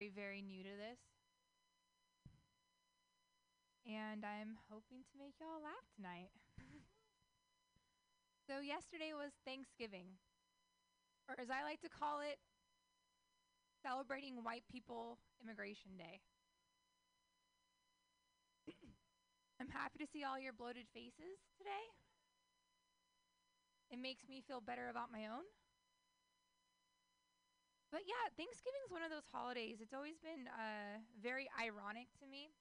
very, very new to this. And I'm hoping to make y'all laugh tonight. so, yesterday was Thanksgiving, or as I like to call it, celebrating white people immigration day. I'm happy to see all your bloated faces today. It makes me feel better about my own. But yeah, Thanksgiving is one of those holidays. It's always been uh, very ironic to me.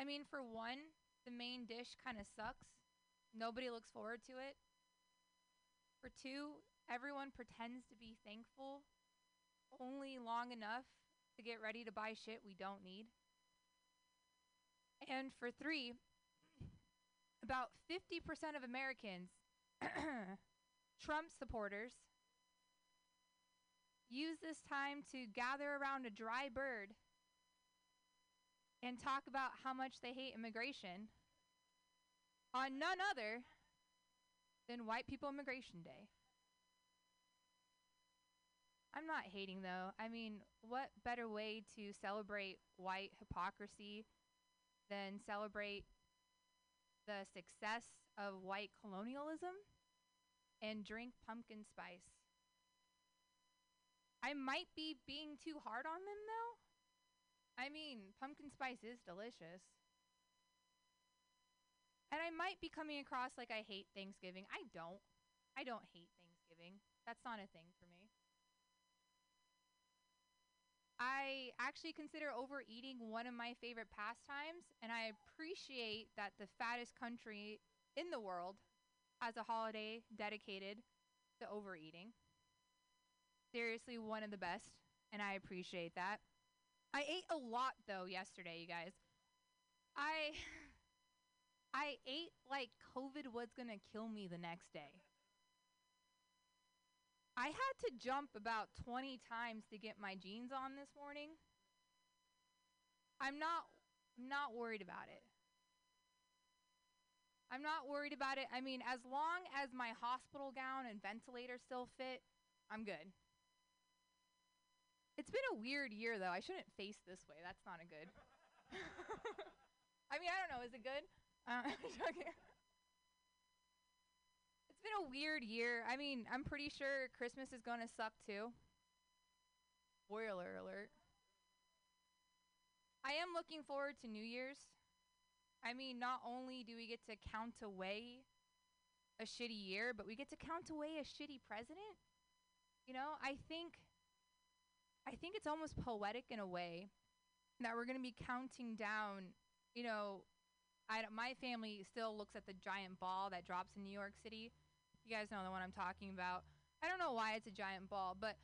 I mean, for one, the main dish kind of sucks. Nobody looks forward to it. For two, everyone pretends to be thankful only long enough to get ready to buy shit we don't need. And for three, about 50% of Americans, Trump supporters, use this time to gather around a dry bird and talk about how much they hate immigration on none other than White People Immigration Day. I'm not hating though. I mean, what better way to celebrate white hypocrisy than celebrate the success of white colonialism and drink pumpkin spice? I might be being too hard on them though. I mean, pumpkin spice is delicious. And I might be coming across like I hate Thanksgiving. I don't. I don't hate Thanksgiving. That's not a thing for me. I actually consider overeating one of my favorite pastimes, and I appreciate that the fattest country in the world has a holiday dedicated to overeating seriously one of the best, and I appreciate that. I ate a lot though yesterday, you guys. I I ate like COVID was gonna kill me the next day. I had to jump about 20 times to get my jeans on this morning. I'm not not worried about it. I'm not worried about it. I mean, as long as my hospital gown and ventilator still fit, I'm good. It's been a weird year, though. I shouldn't face this way. That's not a good. I mean, I don't know. Is it good? Uh, it's been a weird year. I mean, I'm pretty sure Christmas is going to suck too. Spoiler alert. I am looking forward to New Year's. I mean, not only do we get to count away a shitty year, but we get to count away a shitty president. You know, I think I think it's almost poetic in a way that we're going to be counting down, you know, I my family still looks at the giant ball that drops in New York City. You guys know the one I'm talking about. I don't know why it's a giant ball, but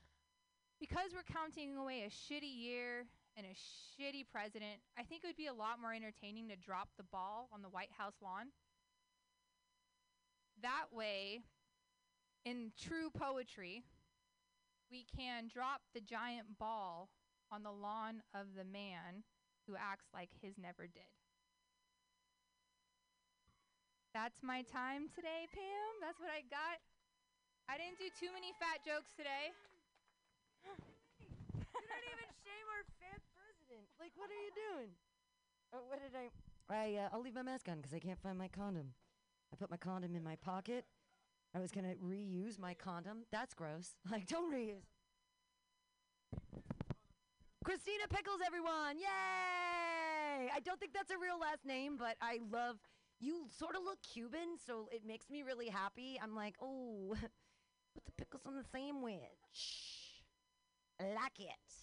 because we're counting away a shitty year and a shitty president, I think it would be a lot more entertaining to drop the ball on the White House lawn. That way, in true poetry, we can drop the giant ball on the lawn of the man who acts like his never did. That's my time today, Pam. That's what I got. I didn't do too many fat jokes today. you didn't even shame our fat president. Like, what are you doing? Uh, what did I? I uh, I'll leave my mask on because I can't find my condom. I put my condom in my pocket I was gonna reuse my condom. That's gross. Like, don't reuse. Christina Pickles, everyone! Yay! I don't think that's a real last name, but I love. You sort of look Cuban, so it makes me really happy. I'm like, oh, put the pickles on the sandwich. I like it.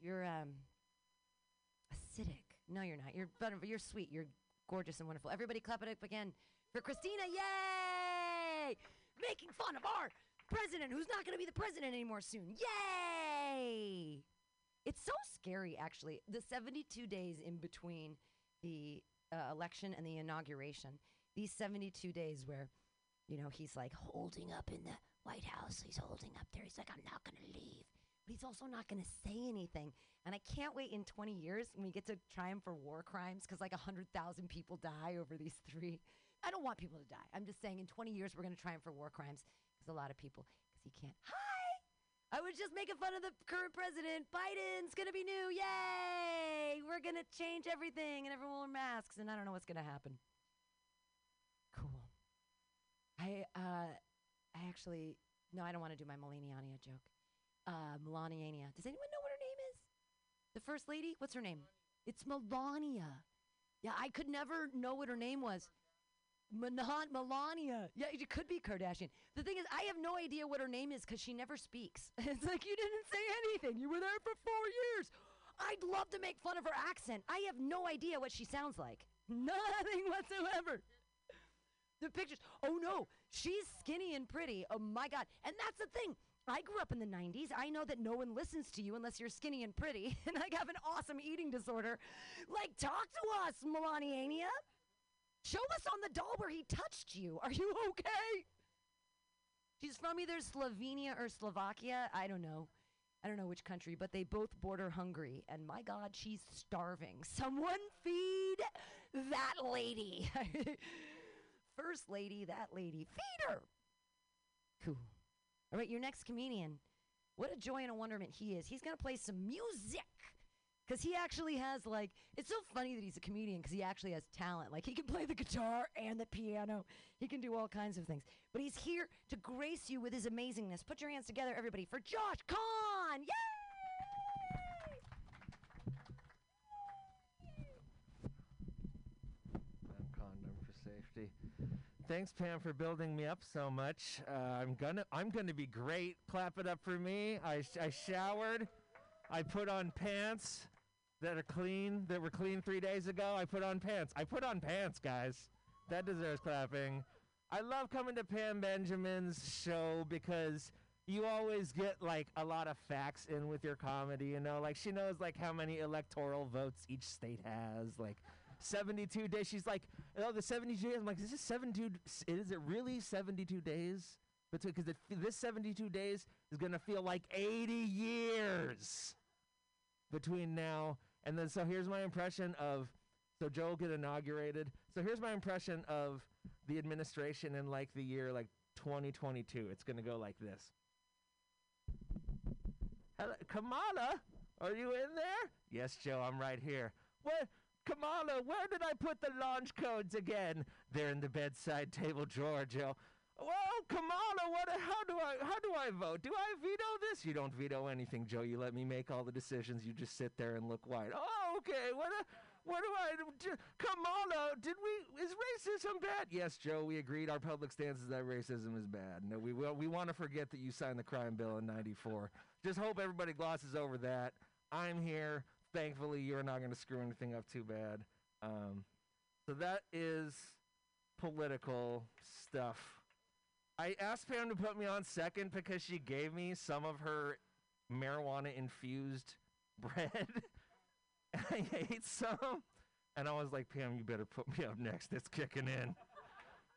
You're um acidic. No, you're not. You're but you're sweet. You're gorgeous and wonderful. Everybody, clap it up again for Christina. Yay! Making fun of our president who's not going to be the president anymore soon. Yay! It's so scary, actually. The 72 days in between the uh, election and the inauguration, these 72 days where, you know, he's like holding up in the White House. He's holding up there. He's like, I'm not going to leave. But he's also not going to say anything. And I can't wait in 20 years when we get to try him for war crimes because like 100,000 people die over these three I don't want people to die. I'm just saying in 20 years we're going to try him for war crimes because a lot of people because he can't. Hi. I was just making fun of the current president. Biden's gonna be new. Yay! We're gonna change everything, and everyone wear masks. And I don't know what's gonna happen. Cool. I uh, I actually no, I don't want to do my Melaniania joke. Uh. Does anyone know what her name is? The first lady. What's her name? It's Melania. Yeah, I could never know what her name was. Melania. Yeah, it could be Kardashian. The thing is, I have no idea what her name is because she never speaks. it's like you didn't say anything. You were there for four years. I'd love to make fun of her accent. I have no idea what she sounds like. Nothing whatsoever. The pictures. Oh no, she's skinny and pretty. Oh my god. And that's the thing. I grew up in the 90s. I know that no one listens to you unless you're skinny and pretty and I have an awesome eating disorder. Like, talk to us, Melaniania. Show us on the doll where he touched you. Are you okay? She's from either Slovenia or Slovakia. I don't know. I don't know which country, but they both border Hungary. And my God, she's starving. Someone feed that lady. First lady, that lady. Feed her. Cool. All right, your next comedian. What a joy and a wonderment he is. He's going to play some music. Because he actually has, like, it's so funny that he's a comedian because he actually has talent. Like, he can play the guitar and the piano, he can do all kinds of things. But he's here to grace you with his amazingness. Put your hands together, everybody, for Josh Kahn! Yay! and condom for safety. Thanks, Pam, for building me up so much. Uh, I'm gonna, I'm gonna be great. Clap it up for me. I, sh- I showered. I put on pants that are clean, that were clean three days ago. I put on pants. I put on pants, guys. That deserves clapping. I love coming to Pam Benjamin's show because you always get like a lot of facts in with your comedy. You know, like she knows like how many electoral votes each state has. Like 72 days. She's like, oh, the 72 days. I'm like, is this 72? Is it really 72 days? Because this 72 days is gonna feel like 80 years between now and then. So here's my impression of. So Joe will get inaugurated. So here's my impression of the administration in like the year like 2022. It's gonna go like this. Hello, Kamala, are you in there? Yes, Joe, I'm right here. What? Kamala, where did I put the launch codes again? They're in the bedside table drawer, Joe. Well, Kamala, what? How do I? How do I vote? Do I veto this? You don't veto anything, Joe. You let me make all the decisions. You just sit there and look white. Oh, okay. What? Uh, what do I do? Kamala, did we? Is racism bad? Yes, Joe. We agreed. Our public stance is that racism is bad. No, we will. We want to forget that you signed the crime bill in '94. Just hope everybody glosses over that. I'm here. Thankfully, you're not going to screw anything up too bad. Um, so that is political stuff. I asked Pam to put me on second because she gave me some of her marijuana infused bread. and I ate some. And I was like, Pam, you better put me up next. It's kicking in.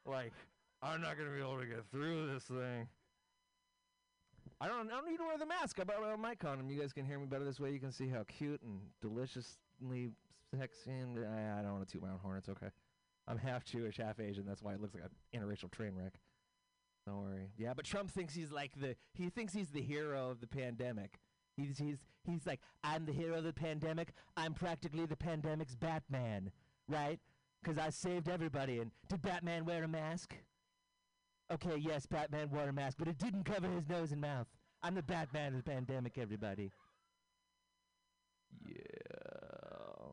like, I'm not going to be able to get through this thing. I don't, I don't need to wear the mask. I brought my mic on condom. You guys can hear me better this way. You can see how cute and deliciously sexy. And I, I don't want to toot my own horn. It's okay. I'm half Jewish, half Asian. That's why it looks like an interracial train wreck. Don't worry. Yeah, but Trump thinks he's like the he thinks he's the hero of the pandemic. He's he's he's like I'm the hero of the pandemic. I'm practically the pandemic's Batman, right? Because I saved everybody. And did Batman wear a mask? Okay, yes, Batman wore a mask, but it didn't cover his nose and mouth. I'm the Batman of the pandemic, everybody. Yeah,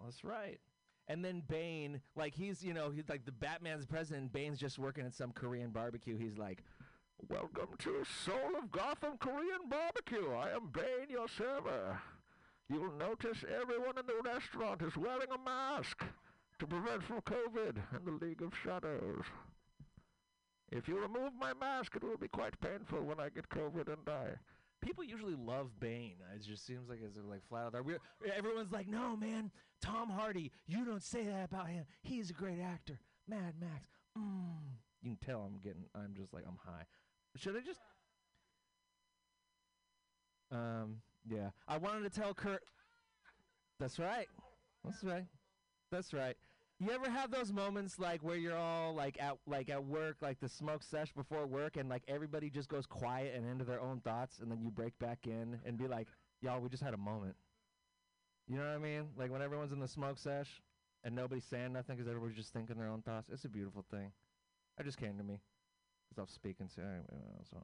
that's right. And then Bane, like he's, you know, he's like the Batman's president. Bane's just working at some Korean barbecue. He's like, "Welcome to Soul of Gotham Korean Barbecue. I am Bane, your server. You'll notice everyone in the restaurant is wearing a mask to prevent from COVID and the League of Shadows. If you remove my mask, it will be quite painful when I get COVID and die." People usually love Bane. It just seems like it's like flat out there. We're, everyone's like, "No, man, Tom Hardy. You don't say that about him. He's a great actor." Mad Max. Mm. You can tell I'm getting. I'm just like I'm high. Should I just? Um. Yeah. I wanted to tell Kurt. That's right. That's right. That's right. You ever have those moments like where you're all like at like at work, like the smoke sesh before work, and like everybody just goes quiet and into their own thoughts, and then you break back in and be like, "Y'all, we just had a moment." You know what I mean? Like when everyone's in the smoke sesh and nobody's saying nothing because everybody's just thinking their own thoughts. It's a beautiful thing. It just came to me was speaking to anyway. So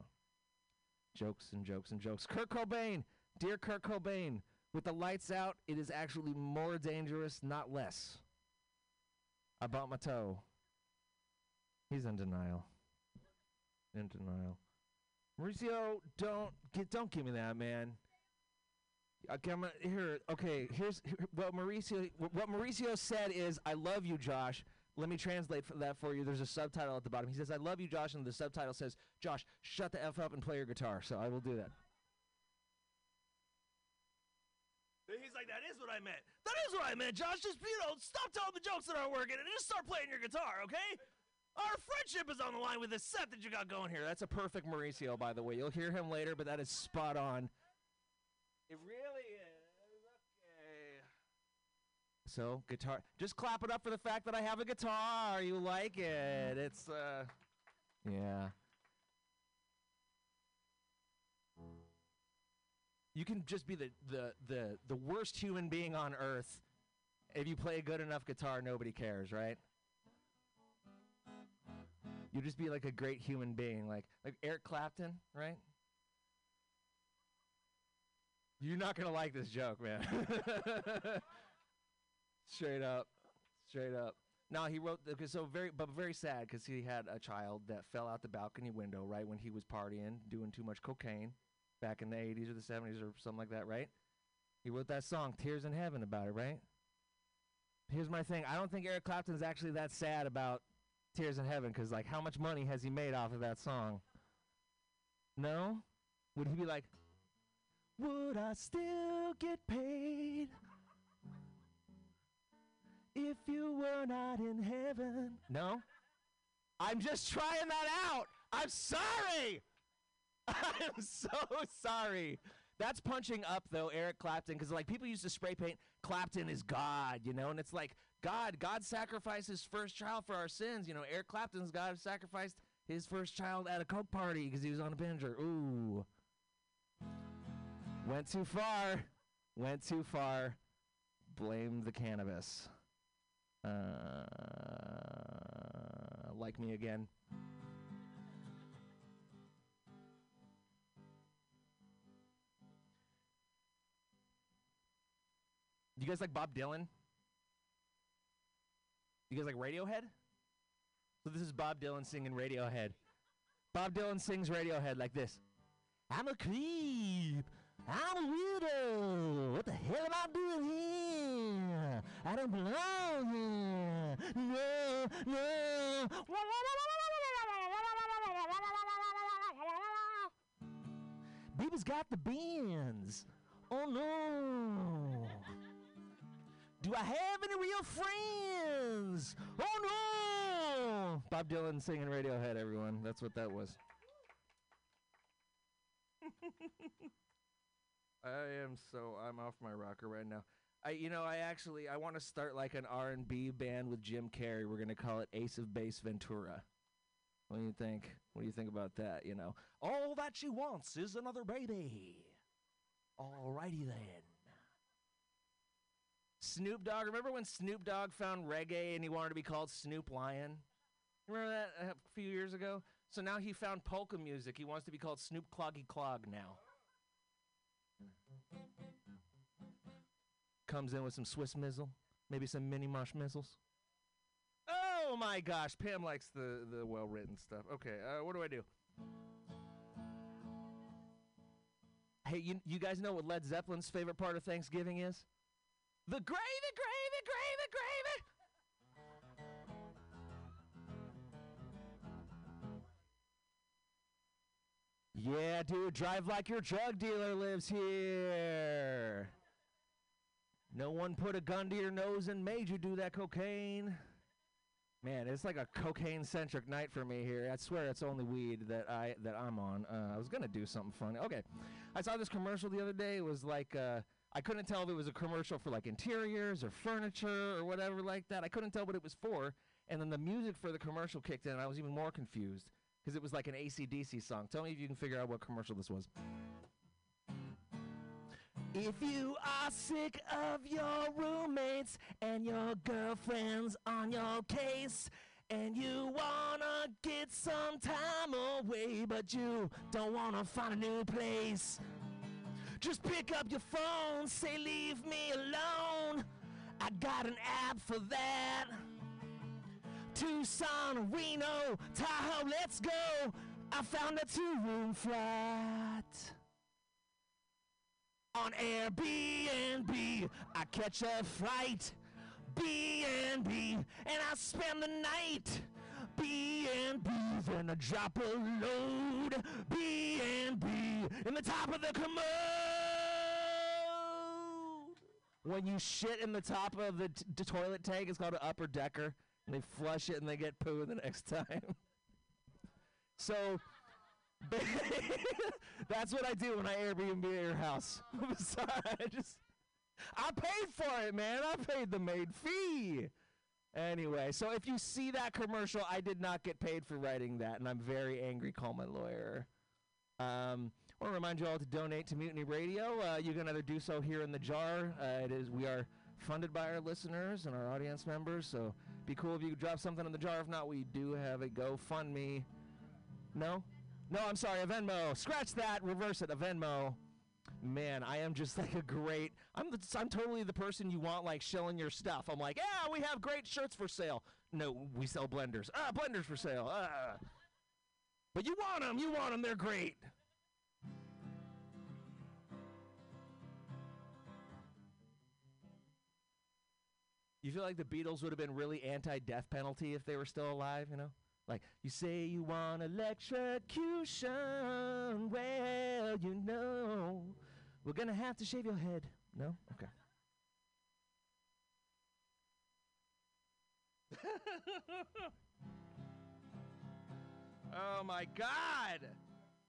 jokes and jokes and jokes. Kurt Cobain, dear Kurt Cobain, with the lights out, it is actually more dangerous, not less. I bumped my toe. He's in denial. In denial. Mauricio, don't get, don't give me that, man. Okay, I'm gonna, here. Okay, here's here, what Mauricio. What Mauricio said is, "I love you, Josh." Let me translate that for you. There's a subtitle at the bottom. He says, "I love you, Josh," and the subtitle says, "Josh, shut the f up and play your guitar." So I will do that. He's like, "That is what I meant. That is what I meant, Josh. Just you know, stop telling the jokes that aren't working and just start playing your guitar, okay?" Our friendship is on the line with this set that you got going here. That's a perfect Mauricio, by the way. You'll hear him later, but that is spot on. It really is. Okay. So, guitar. Just clap it up for the fact that I have a guitar. You like it. It's, uh. Yeah. You can just be the, the, the, the worst human being on earth. If you play a good enough guitar, nobody cares, right? You just be like a great human being, like like Eric Clapton, right? You're not gonna like this joke, man. Straight up, straight up. Now he wrote okay, so very, but very sad because he had a child that fell out the balcony window right when he was partying, doing too much cocaine, back in the '80s or the '70s or something like that, right? He wrote that song "Tears in Heaven" about it, right? Here's my thing: I don't think Eric Clapton's actually that sad about Tears in Heaven because, like, how much money has he made off of that song? No? Would he be like, Would I still get paid if you were not in heaven? No? I'm just trying that out. I'm sorry. I'm so sorry. That's punching up though, Eric Clapton, because like people used to spray paint Clapton is God, you know, and it's like God, God sacrificed his first child for our sins. You know, Eric Clapton's God sacrificed his first child at a coke party because he was on a binger. Ooh, went too far. Went too far. Blame the cannabis. Uh, like me again. Do You guys like Bob Dylan? You guys like Radiohead? So this is Bob Dylan singing Radiohead. Bob Dylan sings Radiohead like this. I'm a creep. I'm a weirdo. What the hell am I doing here? I don't belong here. No, no. Baby's got the bends. Oh no. Do I have any real friends? Oh no! Bob Dylan singing Radiohead, everyone. That's what that was. I am so I'm off my rocker right now. I you know I actually I want to start like an R and B band with Jim Carrey. We're gonna call it Ace of Base Ventura. What do you think? What do you think about that? You know, all that she wants is another baby. Alrighty then. Snoop Dogg. Remember when Snoop Dogg found reggae and he wanted to be called Snoop Lion? Remember that a few years ago? So now he found polka music. He wants to be called Snoop Cloggy Clog now. Comes in with some Swiss mizzle, maybe some mini mosh missiles. Oh my gosh, Pam likes the, the well written stuff. Okay, uh, what do I do? Hey, you, you guys know what Led Zeppelin's favorite part of Thanksgiving is? The gravy, gravy, gravy, gravy. Yeah, dude, drive like your drug dealer lives here. No one put a gun to your nose and made you do that cocaine. Man, it's like a cocaine-centric night for me here. I swear it's only weed that I that I'm on. Uh, I was gonna do something funny. Okay, I saw this commercial the other day. It was like uh, I couldn't tell if it was a commercial for like interiors or furniture or whatever like that. I couldn't tell what it was for. And then the music for the commercial kicked in, and I was even more confused because it was like an ACDC song. Tell me if you can figure out what commercial this was. If you are sick of your roommates and your girlfriends on your case, and you wanna get some time away, but you don't wanna find a new place, just pick up your phone, say, Leave me alone. I got an app for that. Tucson, Reno, Tahoe, let's go. I found a two room flat on Airbnb. I catch a flight, B&B, and I spend the night. B&B, then I drop a load. B&B, in the top of the commode. When you shit in the top of the t- t- toilet tank, it's called an upper decker, and they flush it and they get poo the next time. so. That's what I do when I Airbnb at your house. I'm sorry, I just I paid for it, man. I paid the maid fee. Anyway, so if you see that commercial, I did not get paid for writing that, and I'm very angry. Call my lawyer. Um, I want to remind you all to donate to Mutiny Radio. Uh, you can either do so here in the jar. Uh, it is we are funded by our listeners and our audience members, so be cool if you drop something in the jar. If not, we do have a GoFundMe. No, no, I'm sorry, a Venmo. Scratch that. Reverse it. A Venmo. Man, I am just like a great. I'm the, I'm totally the person you want like shilling your stuff. I'm like, yeah, we have great shirts for sale. No, we sell blenders. Ah, blenders for sale. Ah. But you want them. You want them. They're great. You feel like the Beatles would have been really anti-death penalty if they were still alive, you know? Like, you say you want electrocution. Well, you know, we're gonna have to shave your head. No? Okay. oh my god!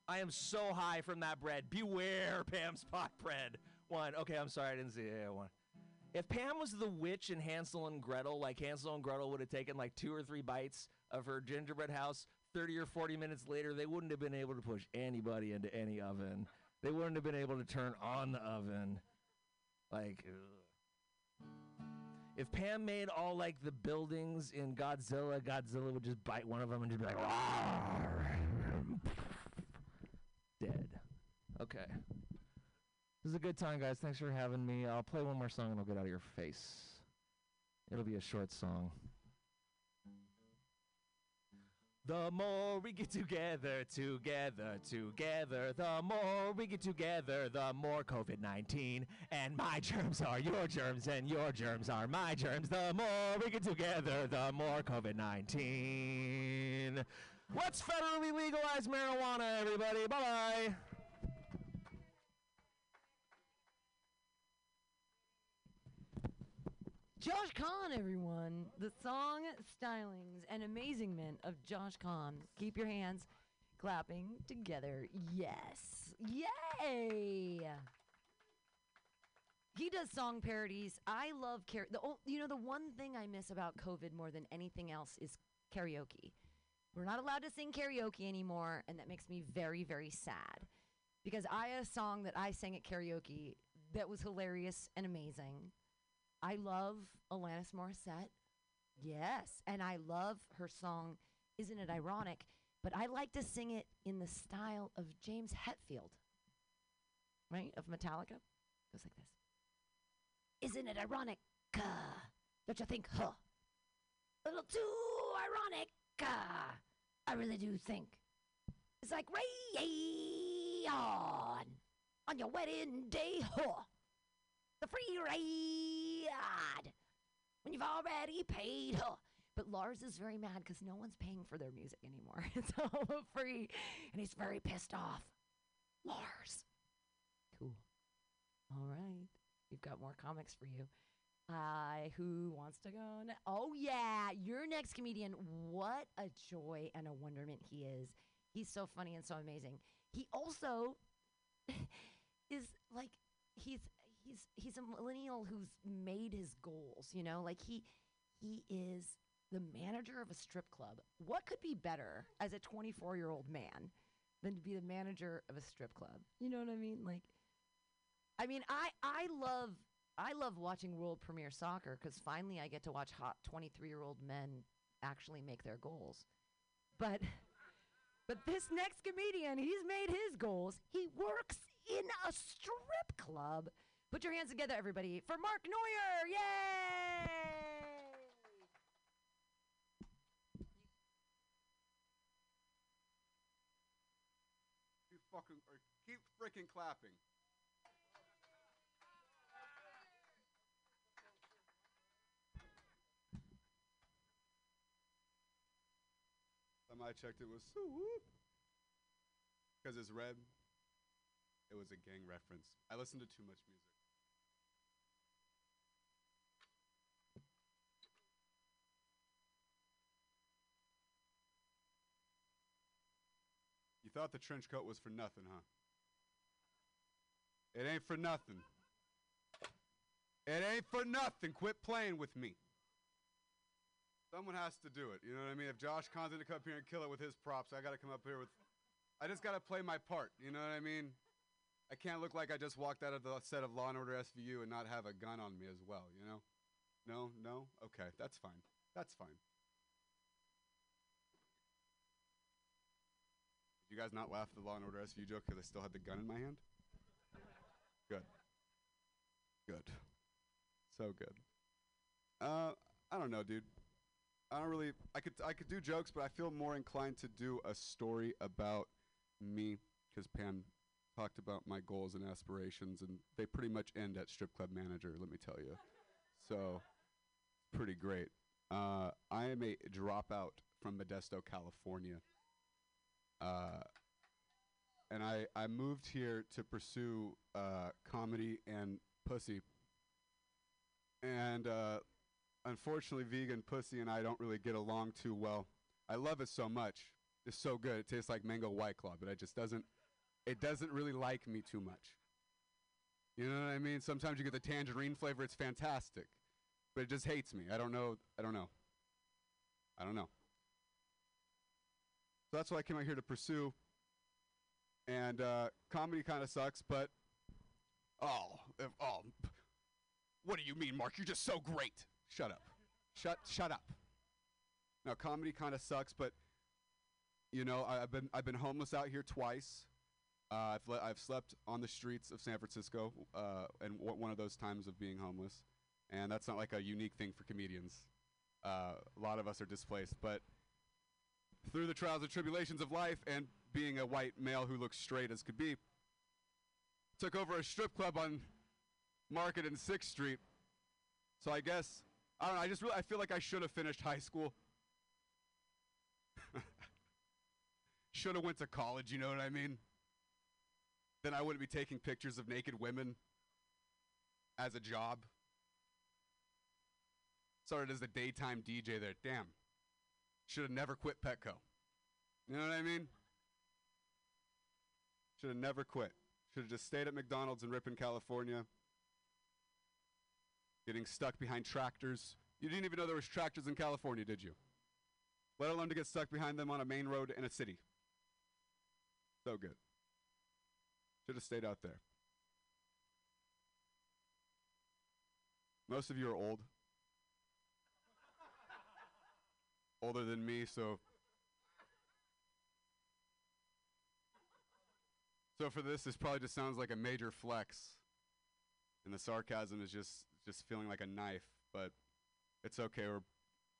I am so high from that bread. Beware, Pam's pot bread. One. Okay, I'm sorry, I didn't see it. Yeah, one. If Pam was the witch in Hansel and Gretel, like Hansel and Gretel would have taken like two or three bites of her gingerbread house, 30 or 40 minutes later, they wouldn't have been able to push anybody into any oven. They wouldn't have been able to turn on the oven. Like, if Pam made all like the buildings in Godzilla, Godzilla would just bite one of them and just be like, dead. Okay. This is a good time, guys. Thanks for having me. I'll play one more song and I'll get out of your face. It'll be a short song. The more we get together, together, together, the more we get together, the more COVID 19. And my germs are your germs, and your germs are my germs. The more we get together, the more COVID 19. Let's federally legalize marijuana, everybody. Bye bye. Josh Kahn, everyone. The song stylings and amazingment of Josh Kahn. Keep your hands clapping together. Yes. Yay. He does song parodies. I love car- the you know the one thing I miss about COVID more than anything else is karaoke. We're not allowed to sing karaoke anymore and that makes me very very sad. Because I had a song that I sang at karaoke that was hilarious and amazing. I love Alanis Morissette. Yes. And I love her song, Isn't It Ironic? But I like to sing it in the style of James Hetfield, right? Of Metallica. goes like this Isn't it ironic? Uh, don't you think, huh? A little too ironic. Uh, I really do think. It's like rain on on your wedding day, huh? The free ride when you've already paid. Huh. But Lars is very mad because no one's paying for their music anymore. it's all free, and he's very pissed off. Lars. Cool. All right. We've got more comics for you. Uh, who wants to go? Ne- oh, yeah. Your next comedian. What a joy and a wonderment he is. He's so funny and so amazing. He also is like, he's he's he's a millennial who's made his goals, you know? Like he he is the manager of a strip club. What could be better as a 24-year-old man than to be the manager of a strip club? You know what I mean? Like I mean, I I love I love watching world premiere soccer cuz finally I get to watch hot 23-year-old men actually make their goals. But but this next comedian, he's made his goals. He works in a strip club. Put your hands together, everybody, for Mark Neuer. Yay! Fucking or keep freaking clapping. I checked, it was. Because it's red. It was a gang reference. I listened to too much music. Thought the trench coat was for nothing, huh? It ain't for nothing. It ain't for nothing. Quit playing with me. Someone has to do it. You know what I mean? If Josh Kahn's gonna come up here and kill it with his props, I gotta come up here with. I just gotta play my part. You know what I mean? I can't look like I just walked out of the set of Law and Order SVU and not have a gun on me as well. You know? No, no. Okay, that's fine. That's fine. You guys not laugh at the Law and Order SVU joke because I still had the gun in my hand? Good. Good. So good. Uh, I don't know, dude. I don't really. I could I could do jokes, but I feel more inclined to do a story about me because Pam talked about my goals and aspirations, and they pretty much end at strip club manager. Let me tell you. So, pretty great. Uh, I am a dropout from Modesto, California. Uh, and I, I moved here to pursue uh, comedy and pussy. And uh, unfortunately, vegan pussy and I don't really get along too well. I love it so much; it's so good. It tastes like mango white claw, but it just doesn't. It doesn't really like me too much. You know what I mean? Sometimes you get the tangerine flavor; it's fantastic, but it just hates me. I don't know. I don't know. I don't know. So that's what I came out here to pursue. And uh, comedy kind of sucks, but oh, if, oh, what do you mean, Mark? You're just so great. Shut up. Shut shut up. Now comedy kind of sucks, but you know I, I've been I've been homeless out here twice. Uh, I've le- I've slept on the streets of San Francisco, uh, and w- one of those times of being homeless, and that's not like a unique thing for comedians. Uh, a lot of us are displaced, but through the trials and tribulations of life and being a white male who looks straight as could be, took over a strip club on Market and Sixth Street. So I guess I don't know. I just really I feel like I should have finished high school. should have went to college. You know what I mean? Then I wouldn't be taking pictures of naked women as a job. Started as a daytime DJ there. Damn. Should have never quit Petco. You know what I mean? Should have never quit. Should have just stayed at McDonald's in Ripon, California. Getting stuck behind tractors. You didn't even know there was tractors in California, did you? Let alone to get stuck behind them on a main road in a city. So good. Should have stayed out there. Most of you are old. Older than me, so So for this, this probably just sounds like a major flex, and the sarcasm is just just feeling like a knife. But it's okay. We're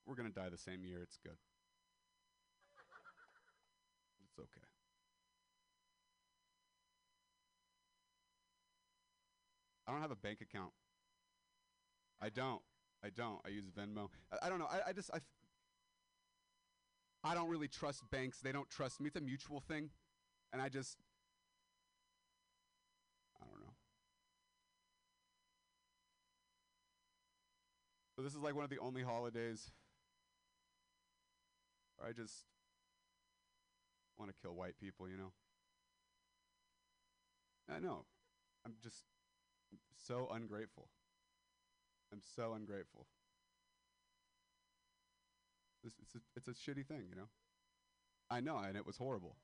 we're gonna die the same year. It's good. It's okay. I don't have a bank account. I don't. I don't. I use Venmo. I, I don't know. I, I just I. F- I don't really trust banks. They don't trust me. It's a mutual thing, and I just I don't know. So this is like one of the only holidays where I just want to kill white people, you know? I know. I'm just so ungrateful. I'm so ungrateful. This, it's, a, it's a shitty thing, you know? I know, and it was horrible.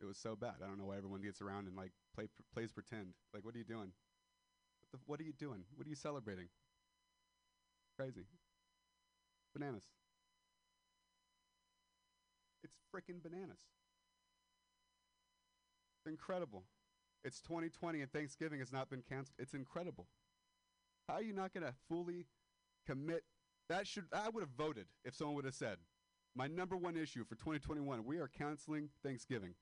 It was so bad. I don't know why everyone gets around and like play pr- plays pretend. Like, what are you doing? What, the, what are you doing? What are you celebrating? Crazy. Bananas. It's freaking bananas. It's incredible. It's 2020 and Thanksgiving has not been canceled. It's incredible. How are you not going to fully commit? That should I would have voted if someone would have said, "My number one issue for 2021, we are canceling Thanksgiving."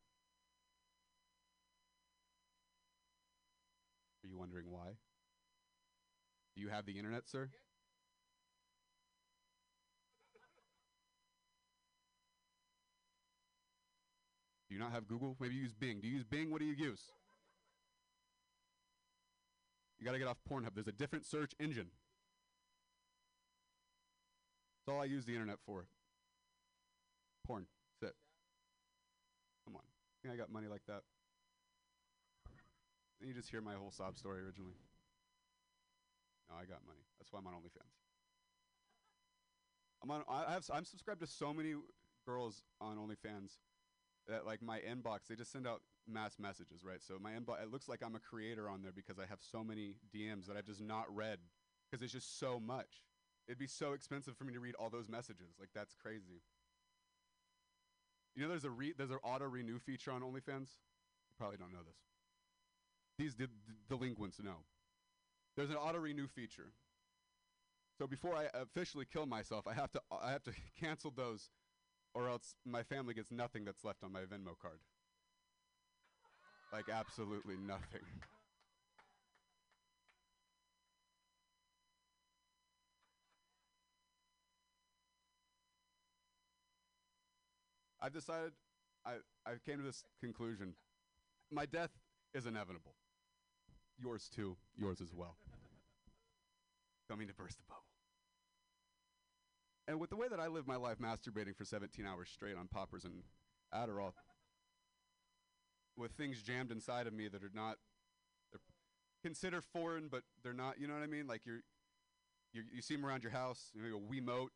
Are you wondering why? Do you have the internet, sir? Do you not have Google? Maybe you use Bing. Do you use Bing? What do you use? You got to get off Pornhub. There's a different search engine. That's all I use the internet for. Porn. That's it. Come on. Think I got money like that? Then you just hear my whole sob story originally. No, I got money. That's why I'm on OnlyFans. I'm on. I have. I'm subscribed to so many girls on OnlyFans that like my inbox. They just send out mass messages, right? So my inbox. It looks like I'm a creator on there because I have so many DMs that I've just not read because it's just so much. It'd be so expensive for me to read all those messages. Like that's crazy. You know, there's a re- there's an auto renew feature on OnlyFans. You probably don't know this. These delinquents know. There's an auto renew feature. So before I officially kill myself, I have to I have to cancel those, or else my family gets nothing that's left on my Venmo card. Like absolutely nothing. I've decided I I came to this conclusion. My death is inevitable. Yours too. Yours as well. Mean to burst the bubble. And with the way that I live my life masturbating for 17 hours straight on poppers and Adderall, with things jammed inside of me that are not considered foreign, but they're not. You know what I mean? Like you're, you you see them around your house. You know, a Wiimote,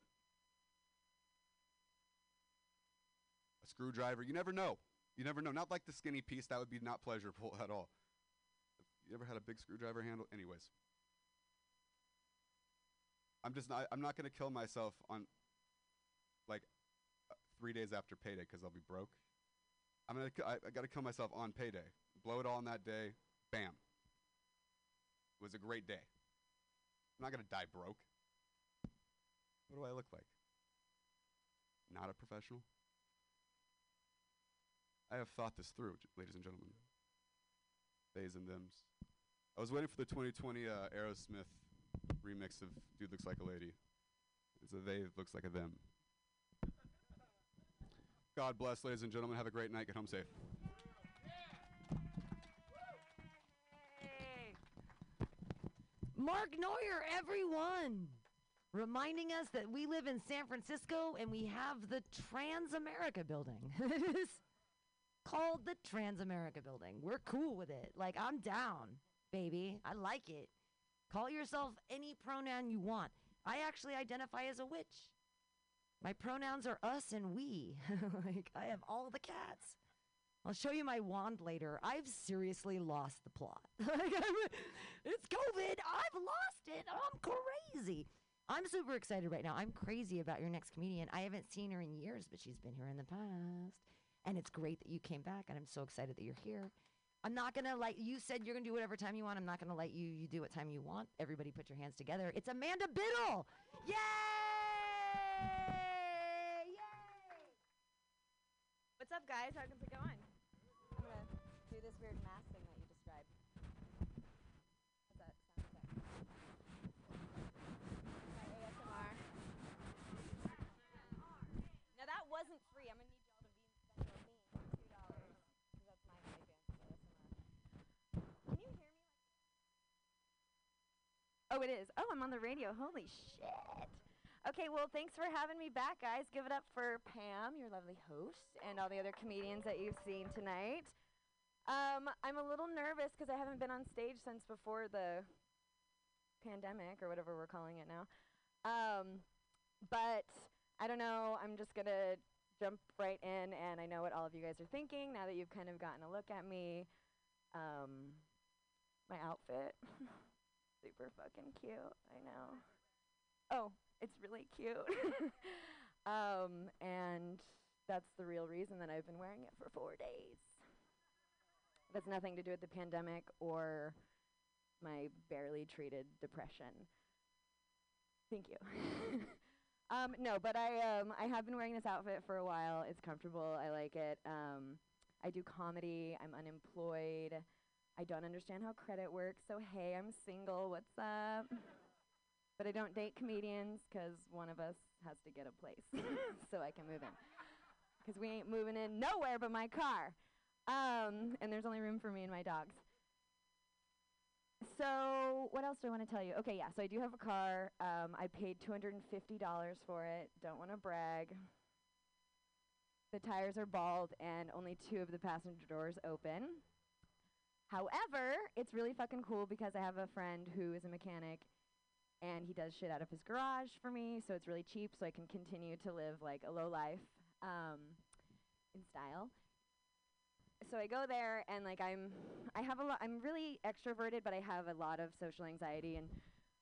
screwdriver. You never know. You never know. Not like the skinny piece. That would be not pleasurable at all. You ever had a big screwdriver handle? Anyways. I'm just not. I'm not going to kill myself on like uh, three days after payday because I'll be broke. I'm gonna. I, I got to kill myself on payday. Blow it all on that day. Bam. It was a great day. I'm not gonna die broke. What do I look like? Not a professional. I have thought this through, ladies and gentlemen. Theys and thems. I was waiting for the 2020 uh, Aerosmith remix of Dude Looks Like a Lady. It's a they looks like a them. God bless, ladies and gentlemen. Have a great night. Get home safe. Mark Neuer, everyone, reminding us that we live in San Francisco and we have the Transamerica building. called the Transamerica building. We're cool with it. Like, I'm down, baby. I like it. Call yourself any pronoun you want. I actually identify as a witch. My pronouns are us and we. like, I have all the cats. I'll show you my wand later. I've seriously lost the plot. It's COVID. I've lost it. I'm crazy. I'm super excited right now. I'm crazy about your next comedian. I haven't seen her in years, but she's been here in the past. And it's great that you came back, and I'm so excited that you're here. I'm not gonna like you said you're gonna do whatever time you want. I'm not gonna let you you do what time you want. Everybody put your hands together. It's Amanda Biddle. Yay! Yay! What's up, guys? How's it going? I'm gonna do this weird mask thing that you described. How's that sound effect? My ASMR. Now that wasn't free. I'm gonna need y'all to be spend with me two dollars because that's my OnlyFans ASMR. Can you hear me? Oh, it is. Oh, I'm on the radio. Holy shit. Okay, well, thanks for having me back, guys. Give it up for Pam, your lovely host, and all the other comedians that you've seen tonight. Um, I'm a little nervous because I haven't been on stage since before the pandemic or whatever we're calling it now. Um, but I don't know. I'm just gonna jump right in, and I know what all of you guys are thinking now that you've kind of gotten a look at me. Um, my outfit, super fucking cute. I know. Oh, it's really cute. um, and that's the real reason that I've been wearing it for four days. That's nothing to do with the pandemic or my barely treated depression. Thank you. um, no, but I um, I have been wearing this outfit for a while. It's comfortable. I like it. Um, I do comedy. I'm unemployed. I don't understand how credit works. So hey, I'm single. What's up? but I don't date comedians because one of us has to get a place so I can move in. Because we ain't moving in nowhere but my car. Um, and there's only room for me and my dogs. So what else do I want to tell you? Okay, yeah. So I do have a car. Um, I paid two hundred and fifty dollars for it. Don't want to brag. The tires are bald and only two of the passenger doors open. However, it's really fucking cool because I have a friend who is a mechanic and he does shit out of his garage for me, so it's really cheap so I can continue to live like a low life um, in style so I go there and like I'm I have a lot I'm really extroverted but I have a lot of social anxiety and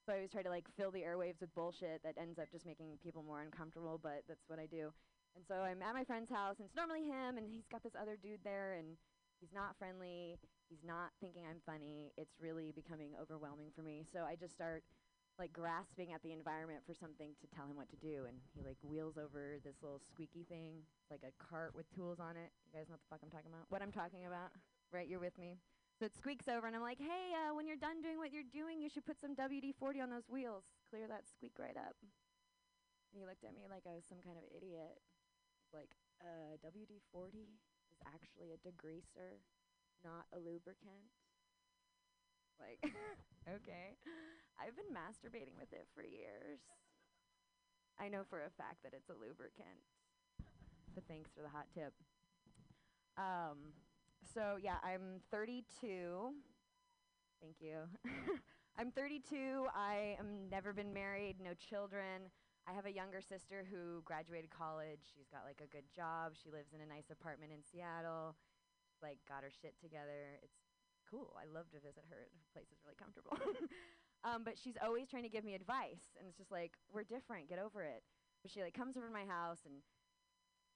so I always try to like fill the airwaves with bullshit that ends up just making people more uncomfortable but that's what I do. And so I'm at my friend's house and it's normally him and he's got this other dude there and he's not friendly, he's not thinking I'm funny. It's really becoming overwhelming for me. So I just start like grasping at the environment for something to tell him what to do and he like wheels over this little squeaky thing like a cart with tools on it. You guys know what the fuck i'm talking about? What i'm talking about? Right you're with me. So it squeaks over and i'm like hey uh, when you're done doing what you're doing you should put some wd-40 on those wheels. Clear that squeak right up. And he looked at me like i was some kind of idiot like uh, wd-40 is actually a degreaser not a lubricant like okay I've been masturbating with it for years. I know for a fact that it's a lubricant. But thanks for the hot tip. Um, so yeah, I'm 32. Thank you. I'm 32. I am never been married, no children. I have a younger sister who graduated college. She's got like a good job. She lives in a nice apartment in Seattle. Like got her shit together. It's cool. I love to visit her. Her place is really comfortable. Um, but she's always trying to give me advice, and it's just like we're different. Get over it. But she like comes over to my house, and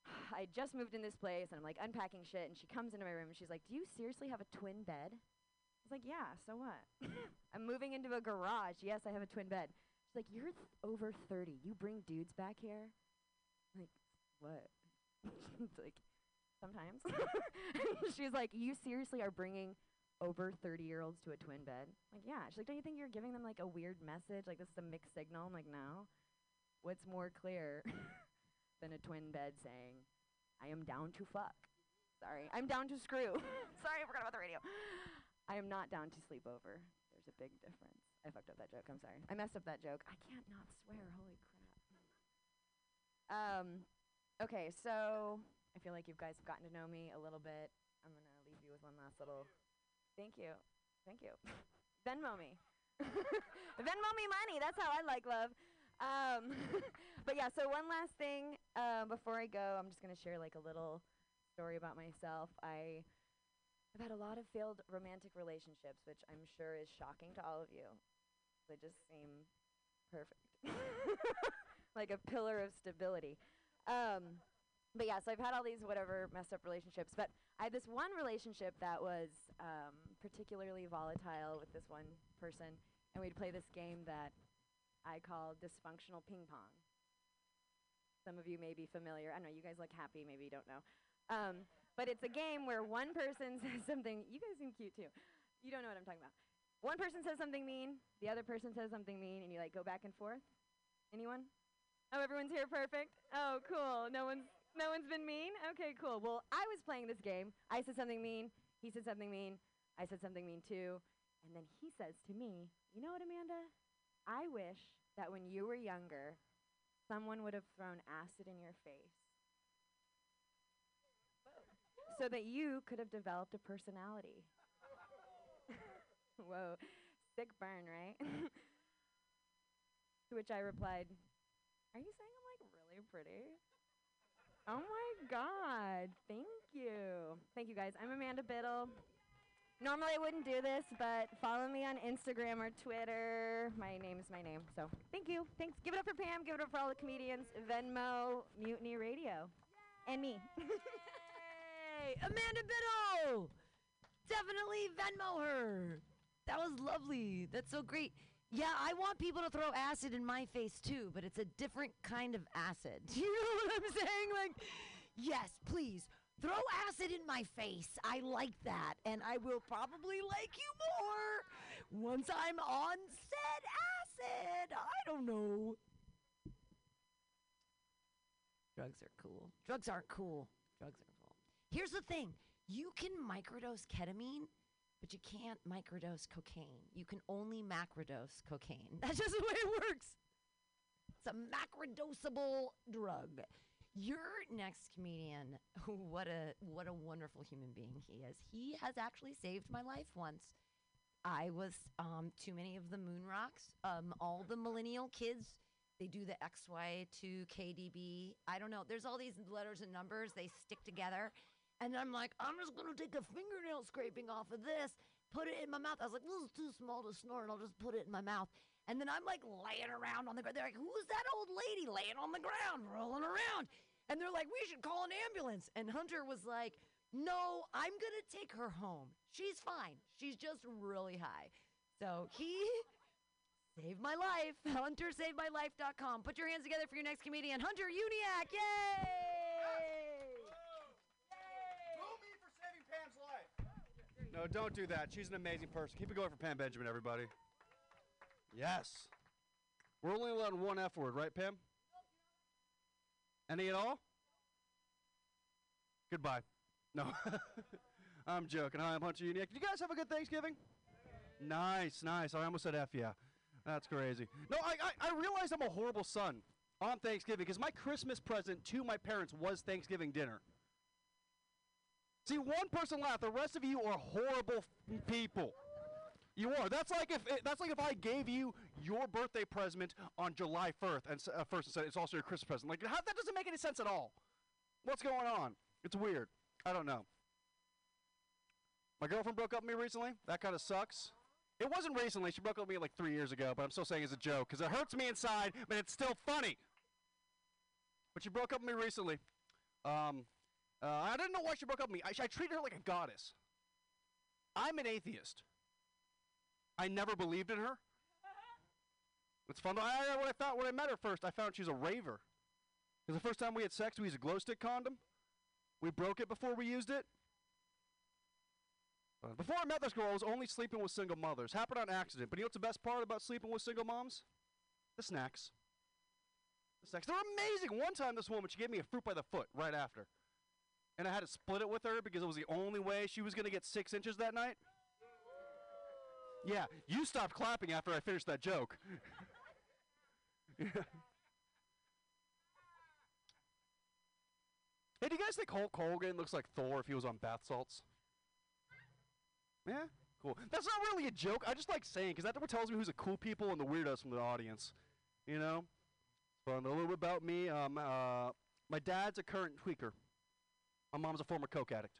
I just moved in this place, and I'm like unpacking shit, and she comes into my room, and she's like, "Do you seriously have a twin bed?" I was like, "Yeah. So what? I'm moving into a garage. Yes, I have a twin bed." She's like, "You're th- over 30. You bring dudes back here?" I'm like, what? like, sometimes. she's like, "You seriously are bringing?" over 30 year olds to a twin bed. Like, yeah. She's like, don't you think you're giving them like a weird message? Like, this is a mixed signal? I'm like, no. What's more clear than a twin bed saying, I am down to fuck? Sorry. I'm down to screw. Sorry, I forgot about the radio. I am not down to sleep over. There's a big difference. I fucked up that joke. I'm sorry. I messed up that joke. I can't not swear. Holy crap. Um, okay, so I feel like you guys have gotten to know me a little bit. I'm going to leave you with one last little Thank you. Thank you. Venmo me. Venmo me money. That's how I like love. Um, but yeah, so one last thing uh, before I go, I'm just going to share like a little story about myself. I I've had a lot of failed romantic relationships, which I'm sure is shocking to all of you. They just seem perfect. like a pillar of stability. Um, but yeah, so I've had all these whatever messed up relationships, but I had this one relationship that was um, particularly volatile with this one person, and we'd play this game that I call dysfunctional ping pong. Some of you may be familiar. I know you guys look happy, maybe you don't know. Um, but it's a game where one person says something. You guys seem cute too. You don't know what I'm talking about. One person says something mean, the other person says something mean, and you like go back and forth. Anyone? Oh, everyone's here perfect. Oh, cool. No one's no one's been mean? Okay, cool. Well, I was playing this game. I said something mean. He said something mean. I said something mean too. And then he says to me, You know what, Amanda? I wish that when you were younger, someone would have thrown acid in your face so that you could have developed a personality. Whoa, sick burn, right? To which I replied, Are you saying I'm like really pretty? Oh my god. Thank you. Thank you guys. I'm Amanda Biddle. Normally I wouldn't do this, but follow me on Instagram or Twitter. My name is my name. So thank you. Thanks. Give it up for Pam. Give it up for all the comedians. Venmo, Mutiny Radio. And me. Amanda Biddle! Definitely Venmo her. That was lovely. That's so great. Yeah, I want people to throw acid in my face too, but it's a different kind of acid. Do You know what I'm saying? Like, yes, please. Throw acid in my face. I like that. And I will probably like you more once I'm on said acid. I don't know. Drugs are cool. Drugs aren't cool. Drugs are. Here's the thing you can microdose ketamine, but you can't microdose cocaine. You can only macrodose cocaine. That's just the way it works. It's a macrodosable drug. Your next comedian, what a what a wonderful human being he is. He has actually saved my life once. I was um, too many of the moon rocks. Um, all the millennial kids, they do the XY to KDB. I don't know. There's all these letters and numbers. They stick together. And I'm like, I'm just going to take a fingernail scraping off of this, put it in my mouth. I was like, this is too small to snort. I'll just put it in my mouth. And then I'm like laying around on the ground. They're like, who's that old lady laying on the ground, rolling around? And they're like, we should call an ambulance. And Hunter was like, no, I'm going to take her home. She's fine. She's just really high. So he saved my life. HunterSavedMyLife.com. Put your hands together for your next comedian, Hunter Uniac. Yay! No, don't do that. She's an amazing person. Keep it going for Pam Benjamin, everybody. Yes. We're only allowed one F word, right, Pam? Any at all? Goodbye. No. I'm joking. Hi, I'm Hunter Uniac. Did you guys have a good Thanksgiving? Nice, nice. I almost said F, yeah. That's crazy. No, I, I, I realize I'm a horrible son on Thanksgiving because my Christmas present to my parents was Thanksgiving dinner. See, one person laughed. The rest of you are horrible people. You are. That's like if it, that's like if I gave you your birthday present on July 1st and uh, first and said it's also your Christmas present. Like how, that doesn't make any sense at all. What's going on? It's weird. I don't know. My girlfriend broke up with me recently. That kind of sucks. It wasn't recently. She broke up with me like three years ago, but I'm still saying it's a joke because it hurts me inside, but it's still funny. But she broke up with me recently. Um, uh, I didn't know why she broke up with me. I, I treated her like a goddess. I'm an atheist. I never believed in her. It's fun. I, I, what I thought when I met her first, I found she's a raver. Because the first time we had sex, we used a glow stick condom. We broke it before we used it. Uh, before I met this girl, I was only sleeping with single mothers. Happened on accident. But you know what's the best part about sleeping with single moms? The snacks. The snacks. They're amazing. One time, this woman, she gave me a fruit by the foot right after. And I had to split it with her because it was the only way she was going to get six inches that night. Yeah, you stopped clapping after I finished that joke. Hey, do you guys think Hulk Hogan looks like Thor if he was on bath salts? Yeah, cool. That's not really a joke. I just like saying because that tells me who's the cool people and the weirdos from the audience. You know, fun. A little bit about me. Um, uh, my dad's a current tweaker. My mom's a former coke addict,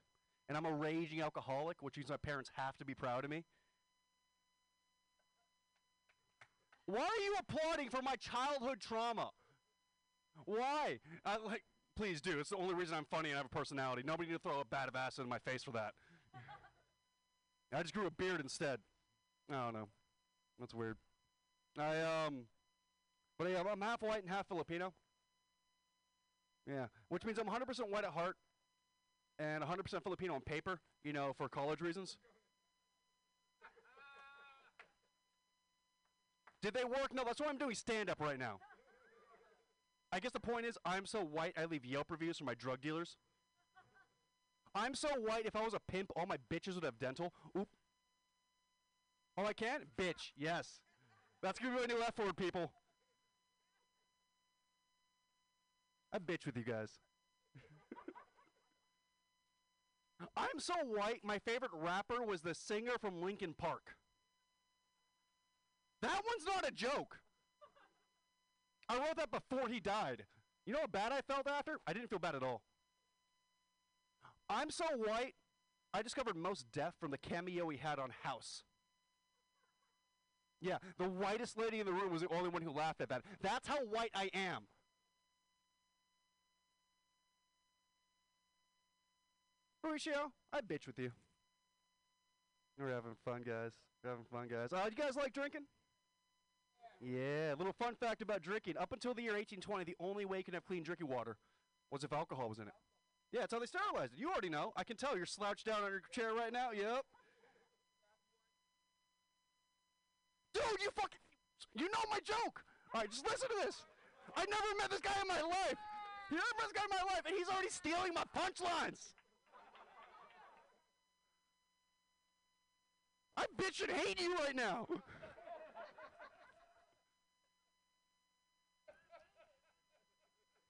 and I'm a raging alcoholic, which means my parents have to be proud of me. Why are you applauding for my childhood trauma? Why? I like. Please do. It's the only reason I'm funny and I have a personality. Nobody need to throw a bat of acid in my face for that. I just grew a beard instead. I don't know. That's weird. I um, but yeah, I'm half white and half Filipino. Yeah, which means I'm 100% white at heart and 100% Filipino on paper. You know, for college reasons. Did they work? No, that's why I'm doing stand up right now. I guess the point is, I'm so white, I leave Yelp reviews for my drug dealers. I'm so white, if I was a pimp, all my bitches would have dental. Oop. Oh, I can? Bitch, yes. That's gonna be my new F word, people. I bitch with you guys. I'm so white, my favorite rapper was the singer from Linkin Park. That one's not a joke. I wrote that before he died. You know how bad I felt after? I didn't feel bad at all. I'm so white, I discovered Mos Def from the cameo he had on House. Yeah, the whitest lady in the room was the only one who laughed at that. That's how white I am. Mauricio, I bitch with you. We're having fun, guys. We're having fun, guys. Uh, you guys like drinking? Yeah. A little fun fact about drinking. Up until the year 1820, the only way you can have clean drinking water was if alcohol was in it. Yeah, that's how they sterilized it. You already know. I can tell. You're slouched down on your chair right now. Yep. Dude, you fucking. You know my joke. All right, just listen to this. I never met this guy in my life. Never met this guy in my life, and he's already stealing my punchlines. I bitch and hate you right now.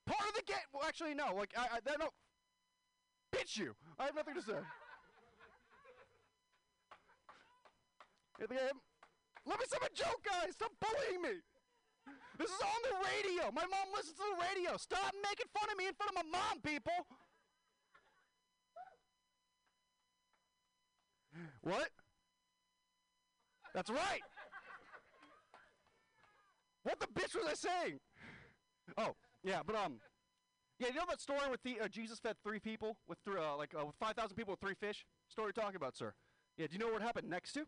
Part of the game. Well, actually, no. Like, I, I, no. Bitch you. I have nothing to say. The game. Let me say my joke, guys. Stop bullying me. This is on the radio. My mom listens to the radio. Stop making fun of me in front of my mom, people. What? That's right. What the bitch was I saying? Oh, yeah, but um, yeah, you know that story with the uh, Jesus fed three people with thr uh, like uh, five thousand people with three fish? Story you're talking about, sir? Yeah. Do you know what happened next to?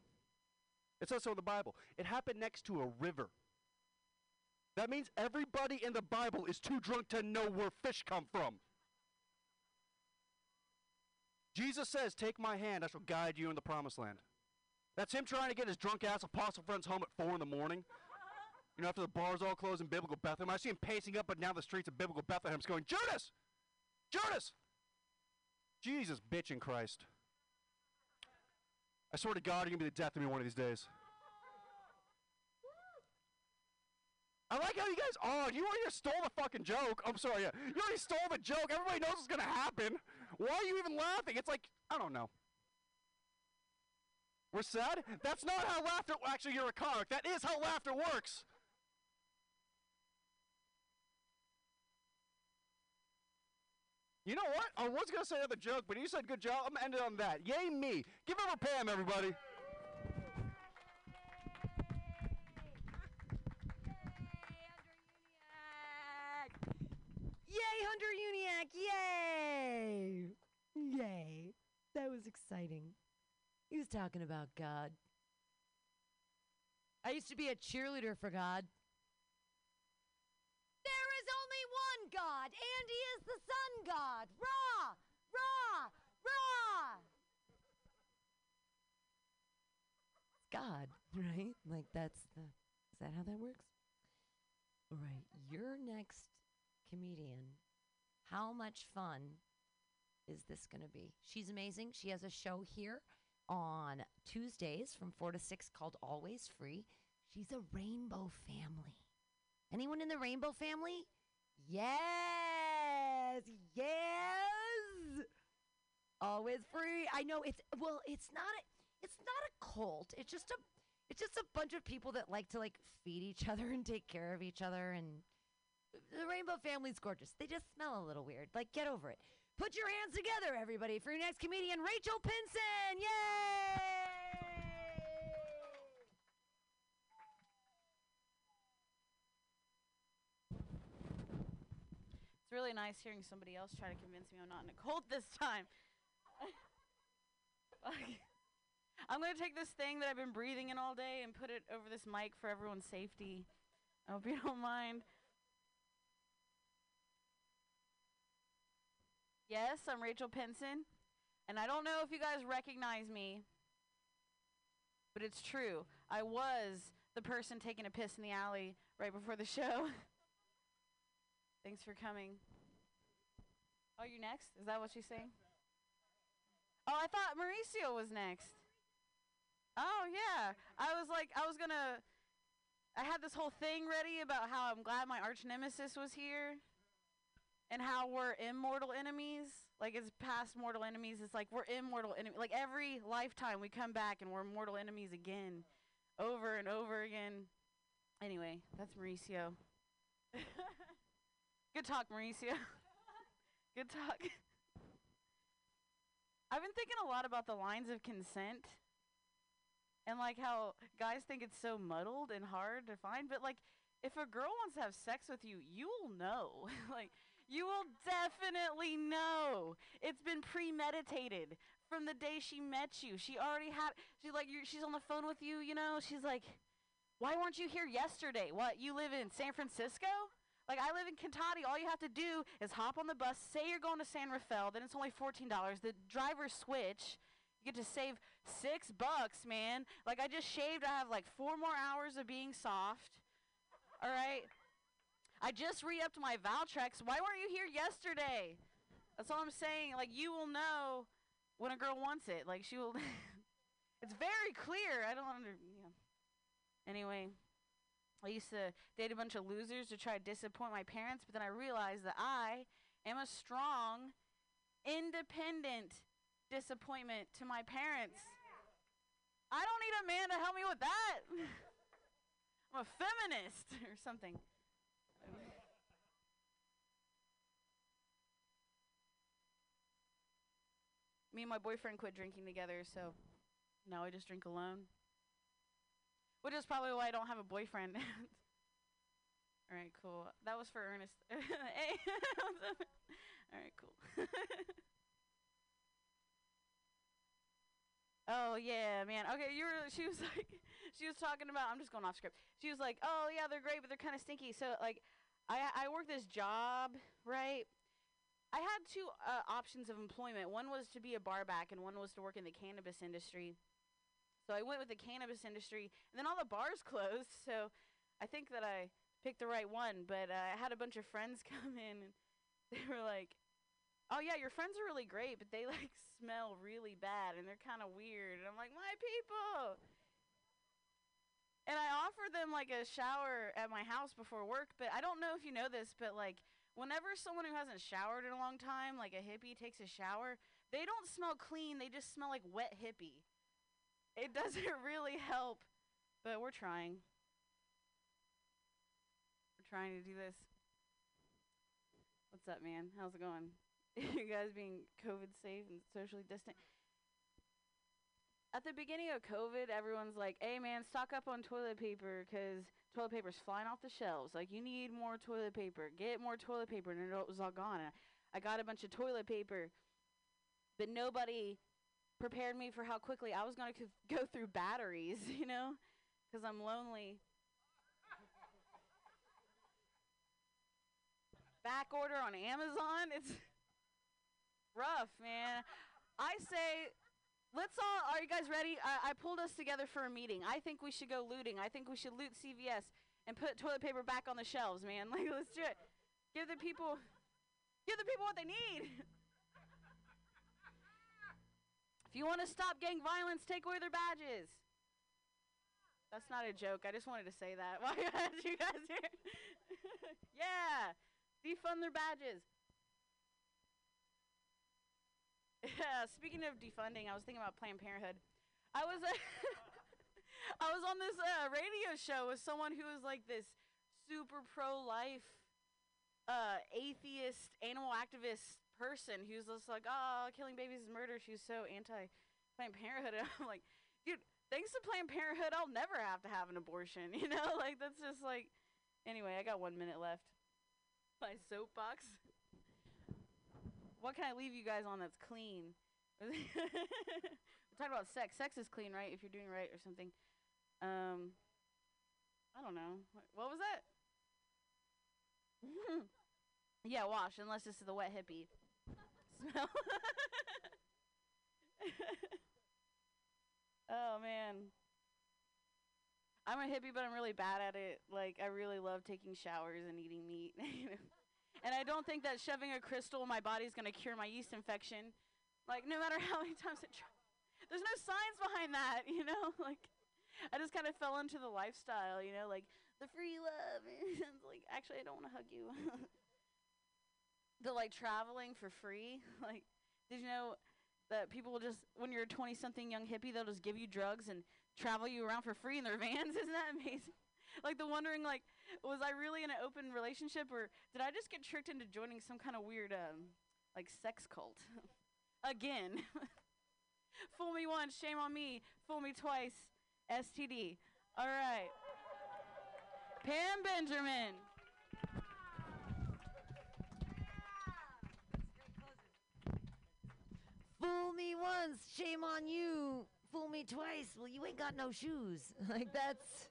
It says so in the Bible. It happened next to a river. That means everybody in the Bible is too drunk to know where fish come from. Jesus says, Take my hand, I shall guide you in the promised land. That's him trying to get his drunk ass apostle friends home at 4 in the morning. You know, after the bars all close in biblical Bethlehem. I see him pacing up and down the streets of biblical Bethlehem, going, Judas! Judas! Jesus, bitch in Christ. I swear to God, you're going to be the death of me one of these days. I like how you guys, oh, you already stole the fucking joke. I'm sorry, yeah. You already stole the joke. Everybody knows it's going to happen. Why are you even laughing? It's like, I don't know. We're sad? That's not how laughter, actually, you're a comic. That is how laughter works. You know what? I was going to say another joke, but you said good job. I'm ending on that. Yay me. Give it a Pam, everybody. Yay, Hunter Uniac! Yay! Yay. That was exciting. He was talking about God. I used to be a cheerleader for God. There is only one God, and He is the Sun God. Ra! Ra! Ra! God, right? Like that's the. Is that how that works? All right, your next comedian. How much fun is this going to be? She's amazing. She has a show here on Tuesdays from 4 to 6 called Always Free. She's a rainbow family. Anyone in the rainbow family? Yes. Yes. Always free. I know it's well, it's not a it's not a cult. It's just a it's just a bunch of people that like to like feed each other and take care of each other and the rainbow family's gorgeous. They just smell a little weird. Like get over it. Put your hands together, everybody, for your next comedian, Rachel Pinson. Yay! It's really nice hearing somebody else try to convince me I'm not in a cult this time. I'm going to take this thing that I've been breathing in all day and put it over this mic for everyone's safety. I hope you don't mind. Yes, I'm Rachel Pinson. And I don't know if you guys recognize me, but it's true. I was the person taking a piss in the alley right before the show. Thanks for coming. Oh, you're next? Is that what she's saying? Oh, I thought Mauricio was next. Oh, yeah. I was like, I was gonna. I had this whole thing ready about how I'm glad my arch nemesis was here and how we're immortal enemies. Like, it's past mortal enemies. It's like we're immortal enemies. Like, every lifetime we come back and we're mortal enemies again, over and over again. Anyway, that's Mauricio. Good talk, Mauricio. Good talk. I've been thinking a lot about the lines of consent and like how guys think it's so muddled and hard to find, but like if a girl wants to have sex with you, you will know. like you will definitely know. It's been premeditated from the day she met you. She already had she like she's on the phone with you, you know. She's like, "Why weren't you here yesterday? What? You live in San Francisco?" Like I live in Kentucky. All you have to do is hop on the bus, say you're going to San Rafael, then it's only $14. The driver switch, you get to save 6 bucks, man. Like I just shaved, I have like 4 more hours of being soft. All right? I just re-upped my Valtrex. Why weren't you here yesterday? That's all I'm saying. Like you will know when a girl wants it. Like she will It's very clear. I don't under you know. Anyway, I used to date a bunch of losers to try to disappoint my parents, but then I realized that I am a strong, independent disappointment to my parents. I don't need a man to help me with that. I'm a feminist or something. Me and my boyfriend quit drinking together, so now I just drink alone. Which is probably why I don't have a boyfriend. All right, cool. That was for Ernest. All right, cool. oh yeah, man. Okay, you were. She was like, she was talking about. I'm just going off script. She was like, oh yeah, they're great, but they're kind of stinky. So like, I I work this job, right? I had two uh, options of employment. One was to be a barback, and one was to work in the cannabis industry. So I went with the cannabis industry, and then all the bars closed. So I think that I picked the right one. But uh, I had a bunch of friends come in, and they were like, "Oh yeah, your friends are really great, but they like smell really bad, and they're kind of weird." And I'm like, "My people." And I offered them like a shower at my house before work, but I don't know if you know this, but like whenever someone who hasn't showered in a long time, like a hippie, takes a shower, they don't smell clean. They just smell like wet hippie. It doesn't really help, but we're trying. We're trying to do this. What's up, man? How's it going? you guys being COVID safe and socially distant? At the beginning of COVID, everyone's like, hey, man, stock up on toilet paper because toilet paper's flying off the shelves. Like, you need more toilet paper. Get more toilet paper. And it was all gone. And I got a bunch of toilet paper, but nobody prepared me for how quickly I was going to go through batteries, you know, because I'm lonely. Back order on Amazon, it's rough, man. I say, let's all, are you guys ready? I, I pulled us together for a meeting. I think we should go looting. I think we should loot CVS and put toilet paper back on the shelves, man. Like, let's do it. Give the people, give the people what they need. If you want to stop gang violence, take away their badges. That's not a joke. I just wanted to say that Why you guys here. yeah, defund their badges. Yeah, speaking of defunding, I was thinking about Planned Parenthood. I was I was on this uh, radio show with someone who was like this super pro-life uh, atheist animal activist person who's just like, oh, killing babies is murder. She's so anti Planned Parenthood. And I'm like, dude, thanks to Planned Parenthood, I'll never have to have an abortion. You know, like that's just like. Anyway, I got one minute left. My soapbox. What can I leave you guys on that's clean? We're talking about sex. Sex is clean, right? If you're doing right or something. Um, I don't know. What, what was that? yeah, wash, unless this is the wet hippie smell. oh man. I'm a hippie, but I'm really bad at it. Like, I really love taking showers and eating meat. And I don't think that shoving a crystal in my body is going to cure my yeast infection. Like, no matter how many times it tries. There's no science behind that, you know? Like, I just kind of fell into the lifestyle, you know? Like, the free love. like, actually, I don't want to hug you. the, like, traveling for free. Like, did you know that people will just, when you're a 20 something young hippie, they'll just give you drugs and travel you around for free in their vans? Isn't that amazing? Like the wondering, like, was I really in an open relationship, or did I just get tricked into joining some kind of weird, um, like sex cult? Again. Fool me once, shame on me. Fool me twice, STD. All right. Pam Benjamin. Fool me once, shame on you. Fool me twice, well, you ain't got no shoes. like, that's.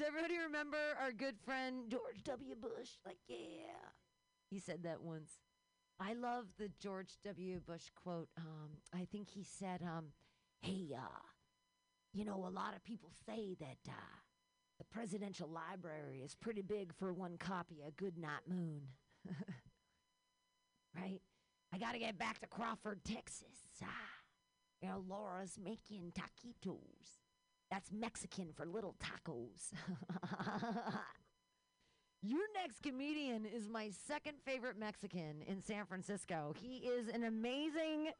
Does everybody remember our good friend George W. Bush? Like, yeah. He said that once. I love the George W. Bush quote. Um, I think he said, um, hey, uh, you know, a lot of people say that uh, the presidential library is pretty big for one copy of Goodnight Moon. right? I got to get back to Crawford, Texas. Ah, you know, Laura's making taquitos. That's Mexican for little tacos. Your next comedian is my second favorite Mexican in San Francisco. He is an amazing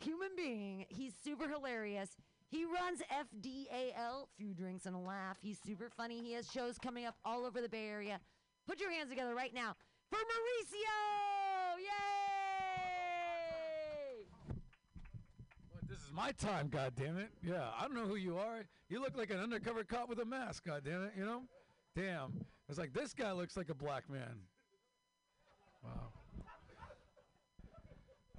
human being. He's super hilarious. He runs FDAL, Few Drinks and a Laugh. He's super funny. He has shows coming up all over the Bay Area. Put your hands together right now for Mauricio! Yay! Well, This my time, God damn it! Yeah, I don't know who you are. You look like an undercover cop with a mask, God damn it! You know, damn. It's like this guy looks like a black man. Wow.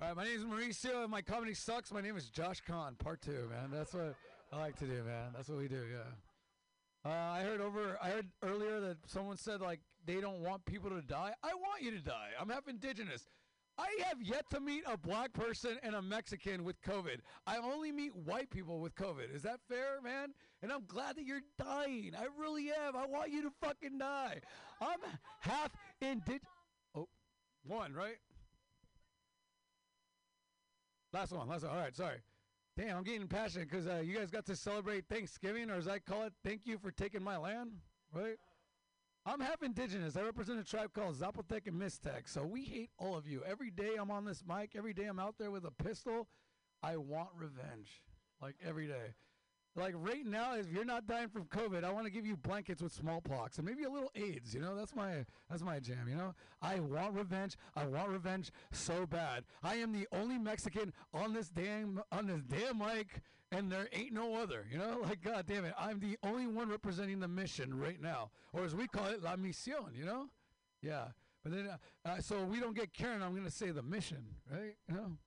All right, my name is Mauricio, and my comedy sucks. My name is Josh Kahn, part two, man. That's what I like to do, man. That's what we do, yeah. Uh, I heard over. I heard earlier that someone said like they don't want people to die. I want you to die. I'm half indigenous. I have yet to meet a black person and a Mexican with COVID. I only meet white people with COVID. Is that fair, man? And I'm glad that you're dying. I really am. I want you to fucking die. I'm half indigenous. Oh, one, right? Last one, last one. All right, sorry. Damn, I'm getting passionate because uh, you guys got to celebrate Thanksgiving, or as I call it, thank you for taking my land, right? I'm half indigenous. I represent a tribe called Zapotec and Mixtec. So we hate all of you. Every day I'm on this mic, every day I'm out there with a pistol. I want revenge. Like every day. Like right now, if you're not dying from COVID, I want to give you blankets with smallpox and maybe a little AIDS. You know, that's my that's my jam. You know, I want revenge. I want revenge so bad. I am the only Mexican on this damn on this damn mic, and there ain't no other. You know, like God damn it, I'm the only one representing the mission right now, or as we call it, la misión. You know, yeah. But then, uh, uh, so we don't get Karen, I'm gonna say the mission, right? You know.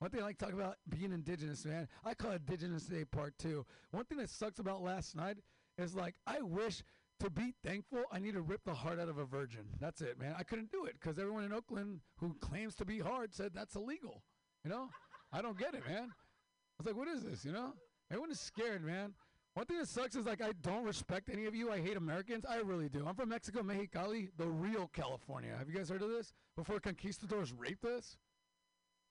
One thing I like to talk about being indigenous, man. I call it Indigenous Day Part Two. One thing that sucks about last night is like I wish to be thankful. I need to rip the heart out of a virgin. That's it, man. I couldn't do it because everyone in Oakland who claims to be hard said that's illegal. You know, I don't get it, man. I was like, what is this? You know, everyone is scared, man. One thing that sucks is like I don't respect any of you. I hate Americans. I really do. I'm from Mexico, Mexicali, the real California. Have you guys heard of this? Before conquistadors raped us?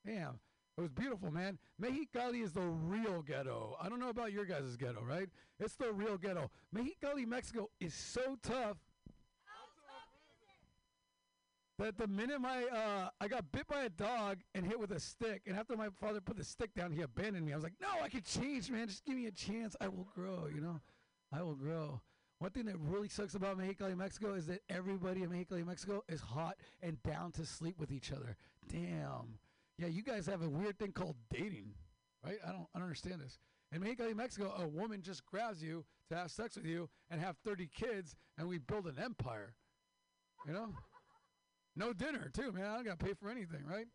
Damn. It was beautiful, man. Mexicali is the real ghetto. I don't know about your guys' ghetto, right? It's the real ghetto. Mexicali, Mexico is so tough that the minute my uh, I got bit by a dog and hit with a stick, and after my father put the stick down, he abandoned me. I was like, no, I can change, man. Just give me a chance. I will grow, you know? I will grow. One thing that really sucks about Mexicali, Mexico is that everybody in Mexicali, Mexico is hot and down to sleep with each other. Damn. Yeah, you guys have a weird thing called dating, right? I don't, I don't understand this. In Mexicali, Mexico, a woman just grabs you to have sex with you and have 30 kids, and we build an empire. You know? No dinner, too, man. I don't got to pay for anything, right?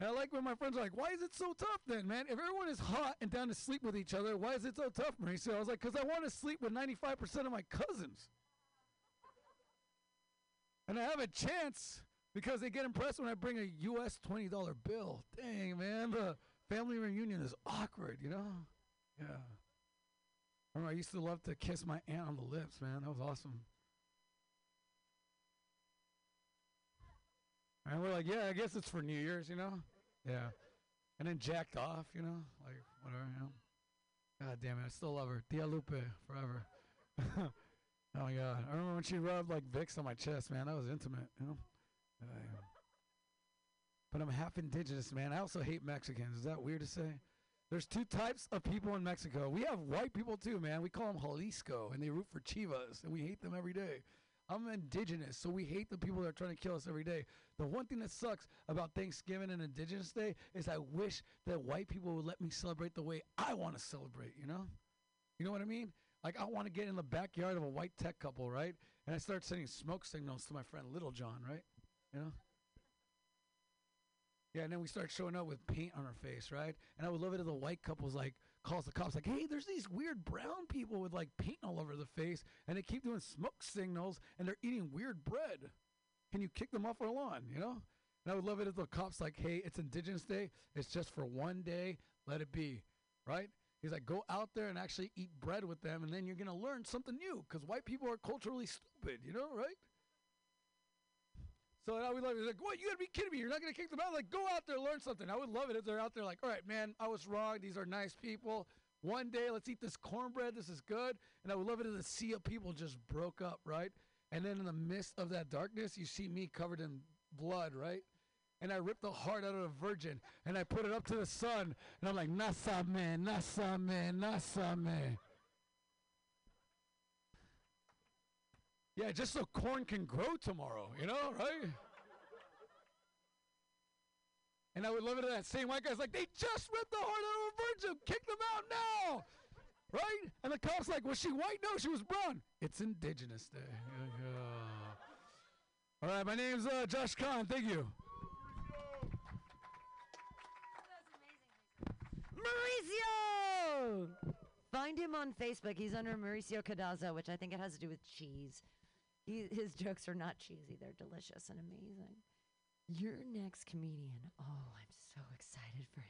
And I like when my friends are like, why is it so tough then, man? If everyone is hot and down to sleep with each other, why is it so tough, Mauricio? I was like, because I want to sleep with 95% of my cousins. And I have a chance because they get impressed when I bring a U.S. $20 bill. Dang, man, the family reunion is awkward, you know? Yeah. Remember I used to love to kiss my aunt on the lips, man. That was awesome. And we're like, yeah, I guess it's for New Year's, you know? Yeah. And then jacked off, you know? Like, whatever, you know? God damn it, I still love her. Tia Lupe, forever. oh my God. I remember when she rubbed like Vicks on my chest, man. That was intimate, you know? But I'm half indigenous, man. I also hate Mexicans. Is that weird to say? There's two types of people in Mexico. We have white people too, man. We call them Jalisco, and they root for Chivas, and we hate them every day. I'm indigenous, so we hate the people that are trying to kill us every day. The one thing that sucks about Thanksgiving and Indigenous Day is I wish that white people would let me celebrate the way I want to celebrate, you know? You know what I mean? Like, I want to get in the backyard of a white tech couple, right? And I start sending smoke signals to my friend Little John, right? You know? Yeah, and then we start showing up with paint on our face, right? And I would love it if the white couple's like calls the cops like, "Hey, there's these weird brown people with like paint all over the face, and they keep doing smoke signals, and they're eating weird bread. Can you kick them off our lawn?" You know? And I would love it if the cops like, "Hey, it's Indigenous Day. It's just for one day. Let it be." Right? He's like, "Go out there and actually eat bread with them, and then you're gonna learn something new, because white people are culturally stupid. You know, right?" So I would love it. Like, what? You gotta be kidding me. You're not gonna kick them out? Like, go out there, learn something. I would love it if they're out there like, all right, man, I was wrong. These are nice people. One day, let's eat this cornbread. This is good. And I would love it if the sea of people just broke up, right? And then in the midst of that darkness, you see me covered in blood, right? And I rip the heart out of a virgin and I put it up to the sun. And I'm like, Nasa man, Nasa man, Nasa Nasame. Yeah, just so corn can grow tomorrow, you know, right? And I would love it if that same white guy's like, they just ripped the heart out of a virgin, kick them out now, right? And the cop's like, was she white? No, she was brown. It's Indigenous Day. All right, my name's uh, Josh Kahn. Thank you. Mauricio! Find him on Facebook. He's under Mauricio Quesada, which I think it has to do with cheese. He, his jokes are not cheesy, they're delicious and amazing. Your next comedian. Oh, I'm so excited for him.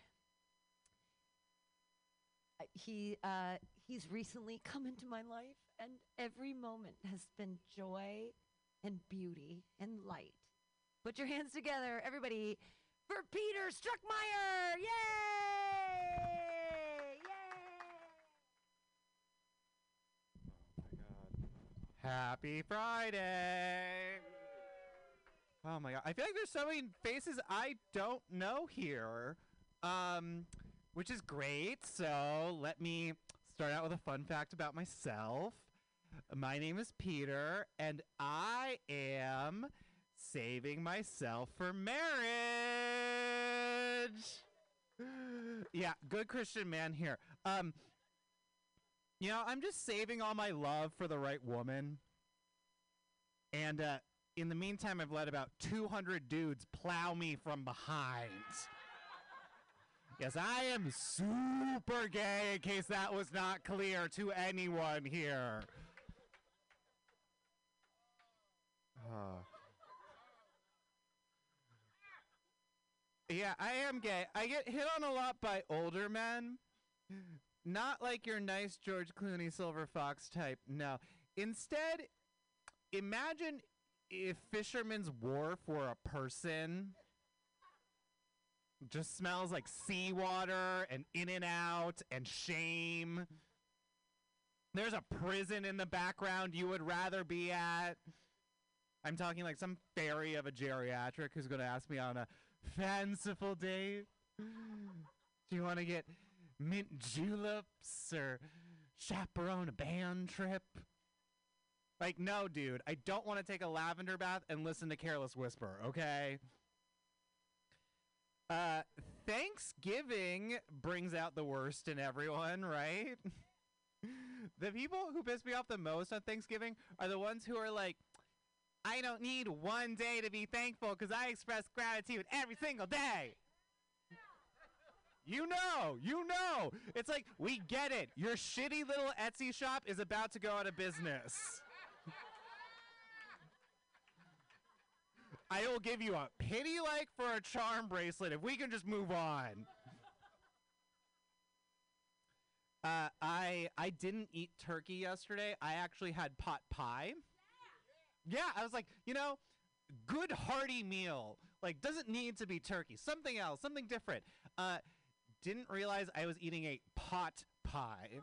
Uh, He uh, he's recently come into my life, and every moment has been joy and beauty and light. Put your hands together, everybody, for Peter Struckmeyer! Yay! Happy Friday! Oh my god. I feel like there's so many faces I don't know here. Um, which is great. So let me start out with a fun fact about myself. My name is Peter, and I am saving myself for marriage. Yeah, good Christian man here. Um, you know, I'm just saving all my love for the right woman. And uh, in the meantime, I've let about 200 dudes plow me from behind. Yes, I am super gay, in case that was not clear to anyone here. Uh. Yeah, I am gay. I get hit on a lot by older men. Not like your nice George Clooney Silver Fox type. No. Instead, imagine if Fisherman's Wharf were a person. Just smells like seawater and in and out and shame. There's a prison in the background you would rather be at. I'm talking like some fairy of a geriatric who's going to ask me on a fanciful date. Do you want to get mint juleps or chaperone a band trip? Like, no, dude, I don't want to take a lavender bath and listen to Careless Whisper, okay? Uh, Thanksgiving brings out the worst in everyone, right? the people who piss me off the most on Thanksgiving are the ones who are like, I don't need one day to be thankful because I express gratitude every single day. You know, you know. It's like, we get it. Your shitty little Etsy shop is about to go out of business. I will give you a pity like for a charm bracelet if we can just move on. Uh, I I didn't eat turkey yesterday. I actually had pot pie. Yeah, I was like, you know, good hearty meal. Like doesn't need to be turkey. Something else, something different. Uh, didn't realize I was eating a pot pie.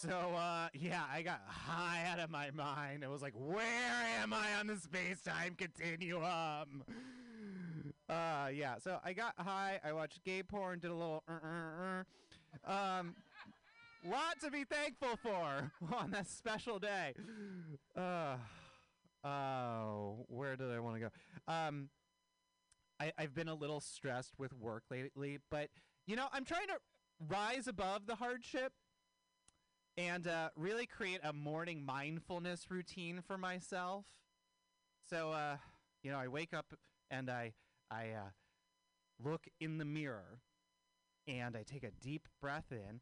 So uh, yeah, I got high out of my mind. It was like, where am I on the space-time continuum? Uh, yeah. So I got high. I watched gay porn. Did a little. Uh, uh, uh. Um, lot to be thankful for on this special day. Uh, oh, where did I want to go? Um, I, I've been a little stressed with work lately, but you know, I'm trying to rise above the hardship and uh, really create a morning mindfulness routine for myself. So, uh, you know, I wake up and I I uh, look in the mirror and I take a deep breath in,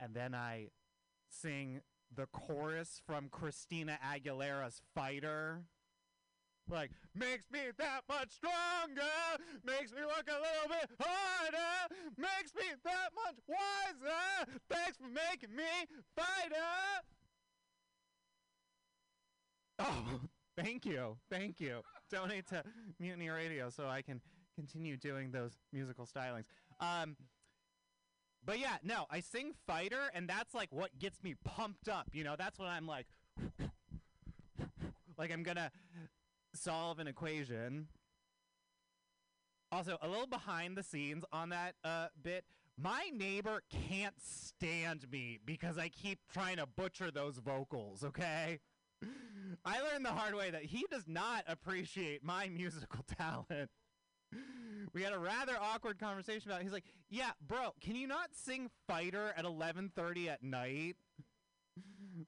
and then I sing the chorus from Christina Aguilera's "Fighter." Like, makes me that much stronger, makes me work a little bit harder, makes me that much wiser. Thanks for making me fighter. Oh, thank you. Thank you. Donate to Mutiny Radio so I can continue doing those musical stylings. Um, but yeah, no, I sing fighter, and that's like what gets me pumped up. You know, that's when I'm like, like I'm gonna solve an equation. Also, a little behind the scenes on that uh, bit. My neighbor can't stand me because I keep trying to butcher those vocals, okay? I learned the hard way that he does not appreciate my musical talent. We had a rather awkward conversation about it. He's like, "Yeah, bro, can you not sing Fighter at 11:30 at night?"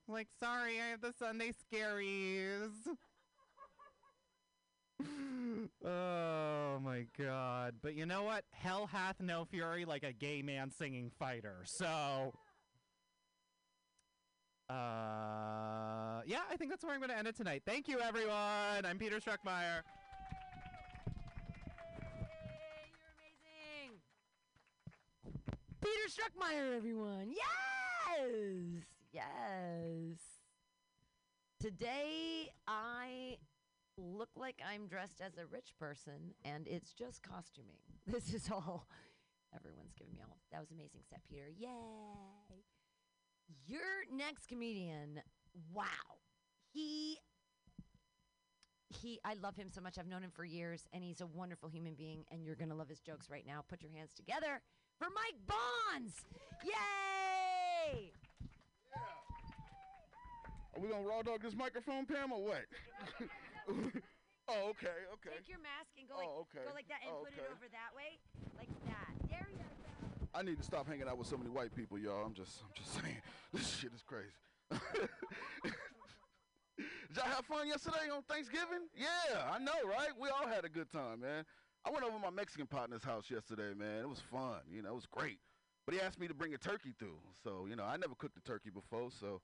Like, "Sorry, I have the Sunday scaries." oh my god. But you know what? Hell hath no fury like a gay man singing fighter. So uh yeah, I think that's where I'm going to end it tonight. Thank you everyone. I'm Peter Struckmeyer. Amazing. Peter Struckmeyer, everyone. Yes. Yes. Today, I look like I'm dressed as a rich person, and it's just costuming. This is all. Everyone's giving me all. That was amazing set, Peter. Yay. Your next comedian, wow. He he I love him so much. I've known him for years and he's a wonderful human being and you're to love his jokes right now. Put your hands together for Mike Bonds. Yay! Are we gonna raw dog this microphone, Pam, or what? oh, okay, okay. Take your mask and go oh, like Oh, okay. go like that and Oh, put it okay. over that way. Like that. There you go. I need to stop hanging out with so many white people, y'all. I'm just, I'm just saying, this shit is crazy. Did y'all have fun yesterday on Thanksgiving? Yeah, I know, right? We all had a good time, man. I went over to my Mexican partner's house yesterday, man. It was fun, you know, it was great. But he asked me to bring a turkey through, so you know, I never cooked a turkey before, so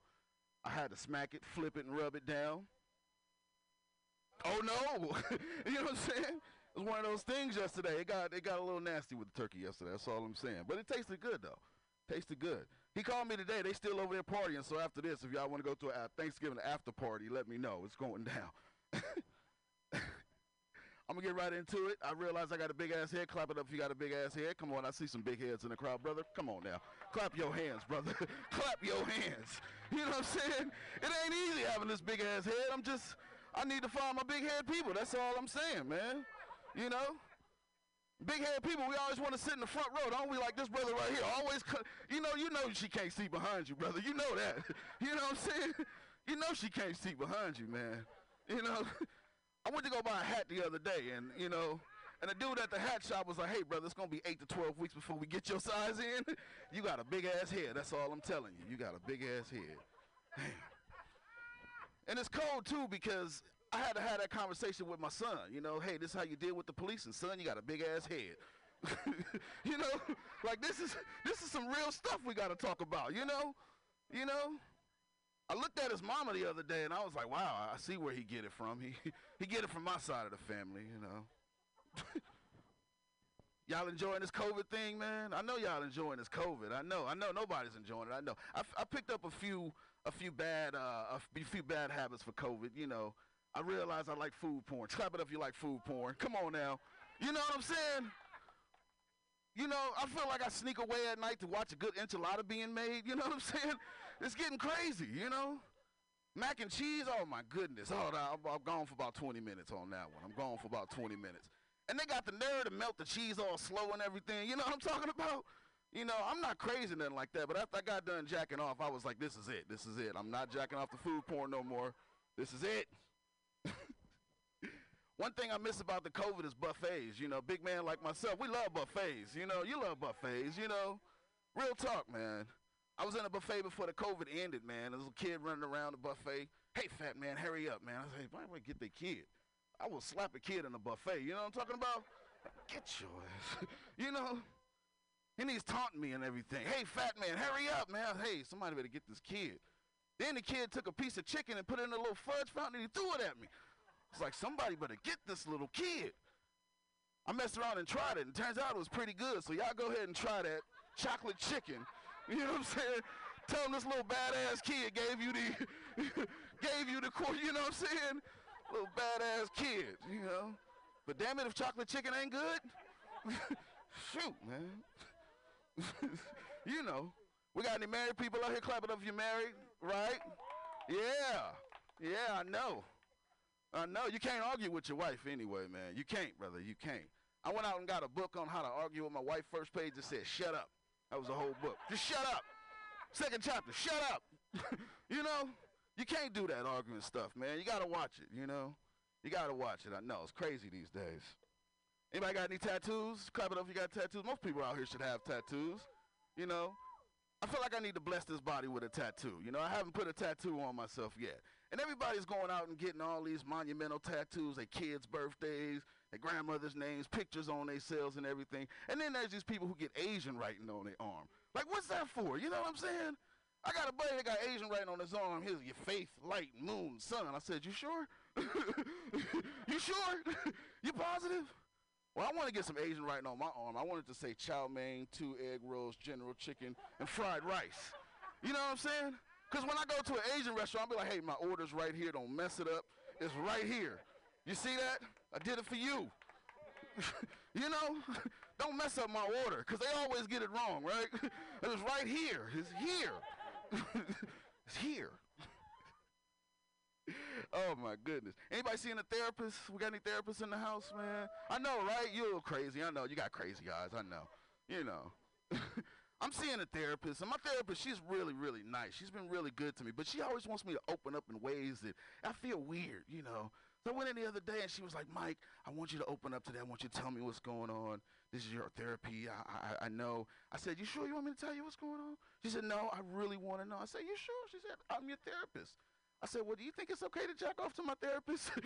I had to smack it, flip it, and rub it down. Oh no! you know what I'm saying? It was one of those things yesterday. It got it got a little nasty with the turkey yesterday. That's all I'm saying. But it tasted good though. Tasted good. He called me today. They still over there partying. So after this, if y'all want to go to a Thanksgiving after party, let me know. It's going down. I'm gonna get right into it. I realize I got a big ass head. Clap it up if you got a big ass head. Come on, I see some big heads in the crowd, brother. Come on now. Clap your hands, brother. Clap your hands. You know what I'm saying? It ain't easy having this big ass head. I'm just, I need to find my big head people. That's all I'm saying, man. You know? Big head people, we always want to sit in the front row, don't we? Like this brother right here, always, you know, you know she can't see behind you, brother. You know that. You know what I'm saying? You know she can't see behind you, man. You know, I went to go buy a hat the other day, and you know, and the dude at the hat shop was like, "Hey, brother, it's gonna be eight to twelve weeks before we get your size in. You got a big ass head. That's all I'm telling you. You got a big ass head. Damn. And it's cold too because I had to have that conversation with my son. You know, hey, this is how you deal with the police, and son, you got a big ass head. you know, like this is this is some real stuff we got to talk about. You know, you know. I looked at his mama the other day, and I was like, wow, I see where he get it from. He he get it from my side of the family. You know. Y'all enjoying this COVID thing, man? I know y'all enjoying this COVID. I know. I know nobody's enjoying it. I know. I, f- I picked up a few a few bad uh, a few bad habits for COVID. You know, I realize I like food porn. Clap it up if you like food porn. Come on now. You know what I'm saying? You know, I feel like I sneak away at night to watch a good enchilada being made. You know what I'm saying? It's getting crazy. You know. Mac and cheese, oh my goodness. Oh, I'm, I'm gone for about 20 minutes on that one. I'm gone for about 20 minutes. And they got the nerve to melt the cheese all slow and everything. You know what I'm talking about? You know, I'm not crazy nothing like that, but after I got done jacking off, I was like, this is it. This is it. I'm not jacking off the food porn no more. This is it. One thing I miss about the COVID is buffets. You know, big man like myself, we love buffets. You know, you love buffets. You know, real talk, man. I was in a buffet before the COVID ended, man. There was a kid running around the buffet. Hey, fat man, hurry up, man. I said, why would I get the kid? I will slap a kid in the buffet. You know what I'm talking about? Get your ass. you know? And he's taunting me and everything. Hey, fat man, hurry up, man. Hey, somebody better get this kid. Then the kid took a piece of chicken and put it in a little fudge fountain and he threw it at me. It's like somebody better get this little kid. I messed around and tried it, and turns out it was pretty good. So y'all go ahead and try that chocolate chicken. You know what I'm saying? Tell him this little badass kid gave you the gave you the core. You know what I'm saying? Little badass kid. You know. But damn it, if chocolate chicken ain't good, shoot, man. you know. We got any married people out here clapping up if you're married, right? Yeah. Yeah, I know. I know. You can't argue with your wife anyway, man. You can't, brother. You can't. I went out and got a book on how to argue with my wife. First page that said, shut up. That was a whole book. Just shut up. Second chapter, shut up. you know, you can't do that arguing stuff, man. You got to watch it, you know. You got to watch it. I know. It's crazy these days. Anybody got any tattoos? Clap it up if you got tattoos. Most people out here should have tattoos, you know. I feel like I need to bless this body with a tattoo. You know, I haven't put a tattoo on myself yet. And everybody's going out and getting all these monumental tattoos, their kids' birthdays, their grandmother's names, pictures on their cells and everything. And then there's these people who get Asian writing on their arm. Like, what's that for? You know what I'm saying? I got a buddy that got Asian writing on his arm. Here's your faith, light, moon, sun. I said, you sure? you sure? you positive? Well, I want to get some Asian writing on my arm. I wanted to say chow mein, two egg rolls, general chicken, and fried rice. You know what I'm saying? Because when I go to an Asian restaurant, I'll be like, hey, my order's right here. Don't mess it up. It's right here. You see that? I did it for you. you know? Don't mess up my order, because they always get it wrong, right? it's right here. It's here. it's here. Oh my goodness. Anybody seeing a therapist? We got any therapists in the house, man? I know, right? You a little crazy. I know. You got crazy eyes. I know. You know. I'm seeing a therapist, and my therapist, she's really, really nice. She's been really good to me, but she always wants me to open up in ways that I feel weird, you know. So I went in the other day, and she was like, Mike, I want you to open up today. I want you to tell me what's going on. This is your therapy. I, I, I know. I said, you sure you want me to tell you what's going on? She said, no, I really want to know. I said, you sure? She said, I'm your therapist. I said, well, do you think it's okay to jack off to my therapist?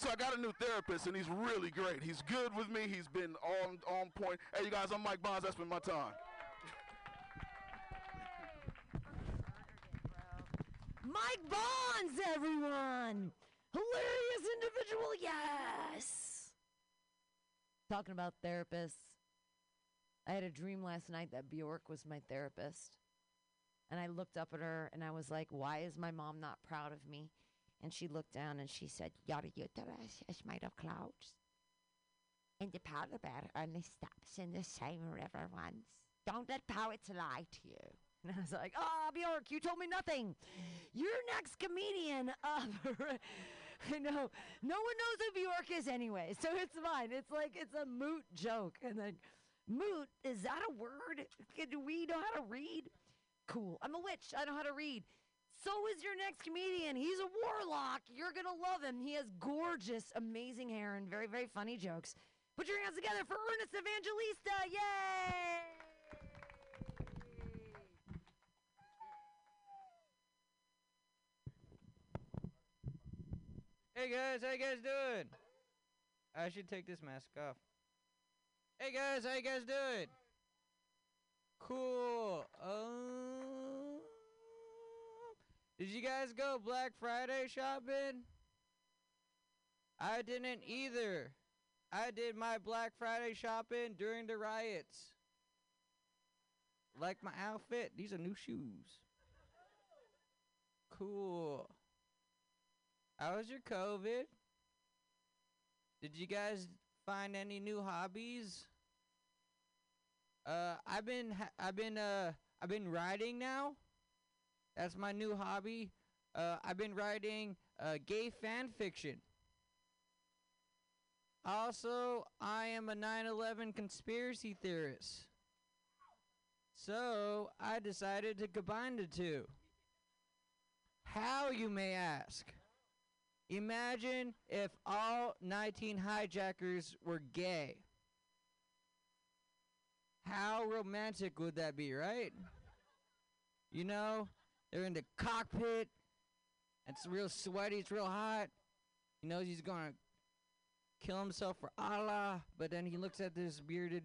So I got a new therapist, and he's really great. He's good with me. He's been on on point. Hey, you guys, I'm Mike Bonds. That's been my time. Mike Bonds, everyone! Hilarious individual, yes! Talking about therapists. I had a dream last night that Bjork was my therapist. And I looked up at her and I was like, why is my mom not proud of me? And she looked down and she said, Your uterus is made of clouds. And the polar bear only stops in the same river once. Don't let poets lie to you. And I was like, Ah, Bjork, you told me nothing. Your next comedian. Uh, I know. No one knows who Bjork is anyway, so it's fine. It's like it's a moot joke. And then moot, is that a word? Do we know how to read? Cool. I'm a witch. I know how to read. So is your next comedian. He's a warlock. You're going to love him. He has gorgeous, amazing hair and very, very funny jokes. Put your hands together for Ernest Evangelista. Yay! Hey guys, how you guys doing? I should take this mask off. Hey guys, how you guys doing? Cool. Um, did you guys go Black Friday shopping? I didn't either. I did my Black Friday shopping during the riots. Like my outfit. These are new shoes. Cool. How was your COVID? Did you guys find any new hobbies? Uh, I've been ha- I've been uh I've been riding now. That's my new hobby. Uh, I've been writing uh, gay fan fiction. Also, I am a 9 11 conspiracy theorist. So, I decided to combine the two. How, you may ask? Imagine if all 19 hijackers were gay. How romantic would that be, right? You know, they're in the cockpit. It's real sweaty. It's real hot. He knows he's gonna kill himself for Allah, but then he looks at this bearded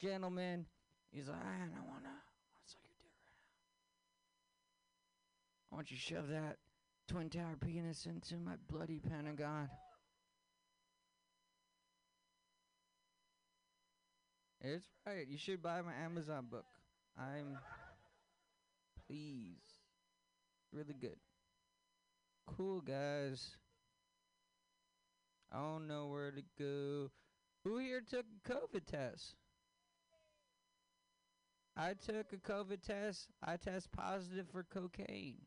gentleman. He's like, I don't wanna. I want you to shove that twin tower penis into my bloody Pentagon. It's right. You should buy my Amazon book. I'm please. Really good. Cool guys. I don't know where to go. Who here took a COVID test? I took a COVID test. I test positive for cocaine.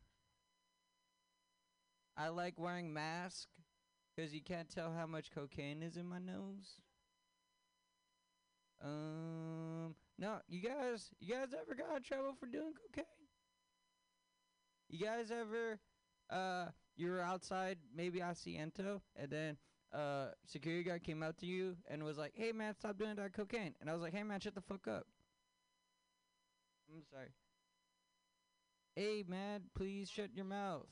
I like wearing mask because you can't tell how much cocaine is in my nose. Um, no, you guys, you guys ever got in trouble for doing cocaine? You guys ever, uh, you were outside, maybe Asiento, and then, uh, security guard came out to you and was like, "Hey man, stop doing that cocaine," and I was like, "Hey man, shut the fuck up." I'm sorry. Hey man, please shut your mouth.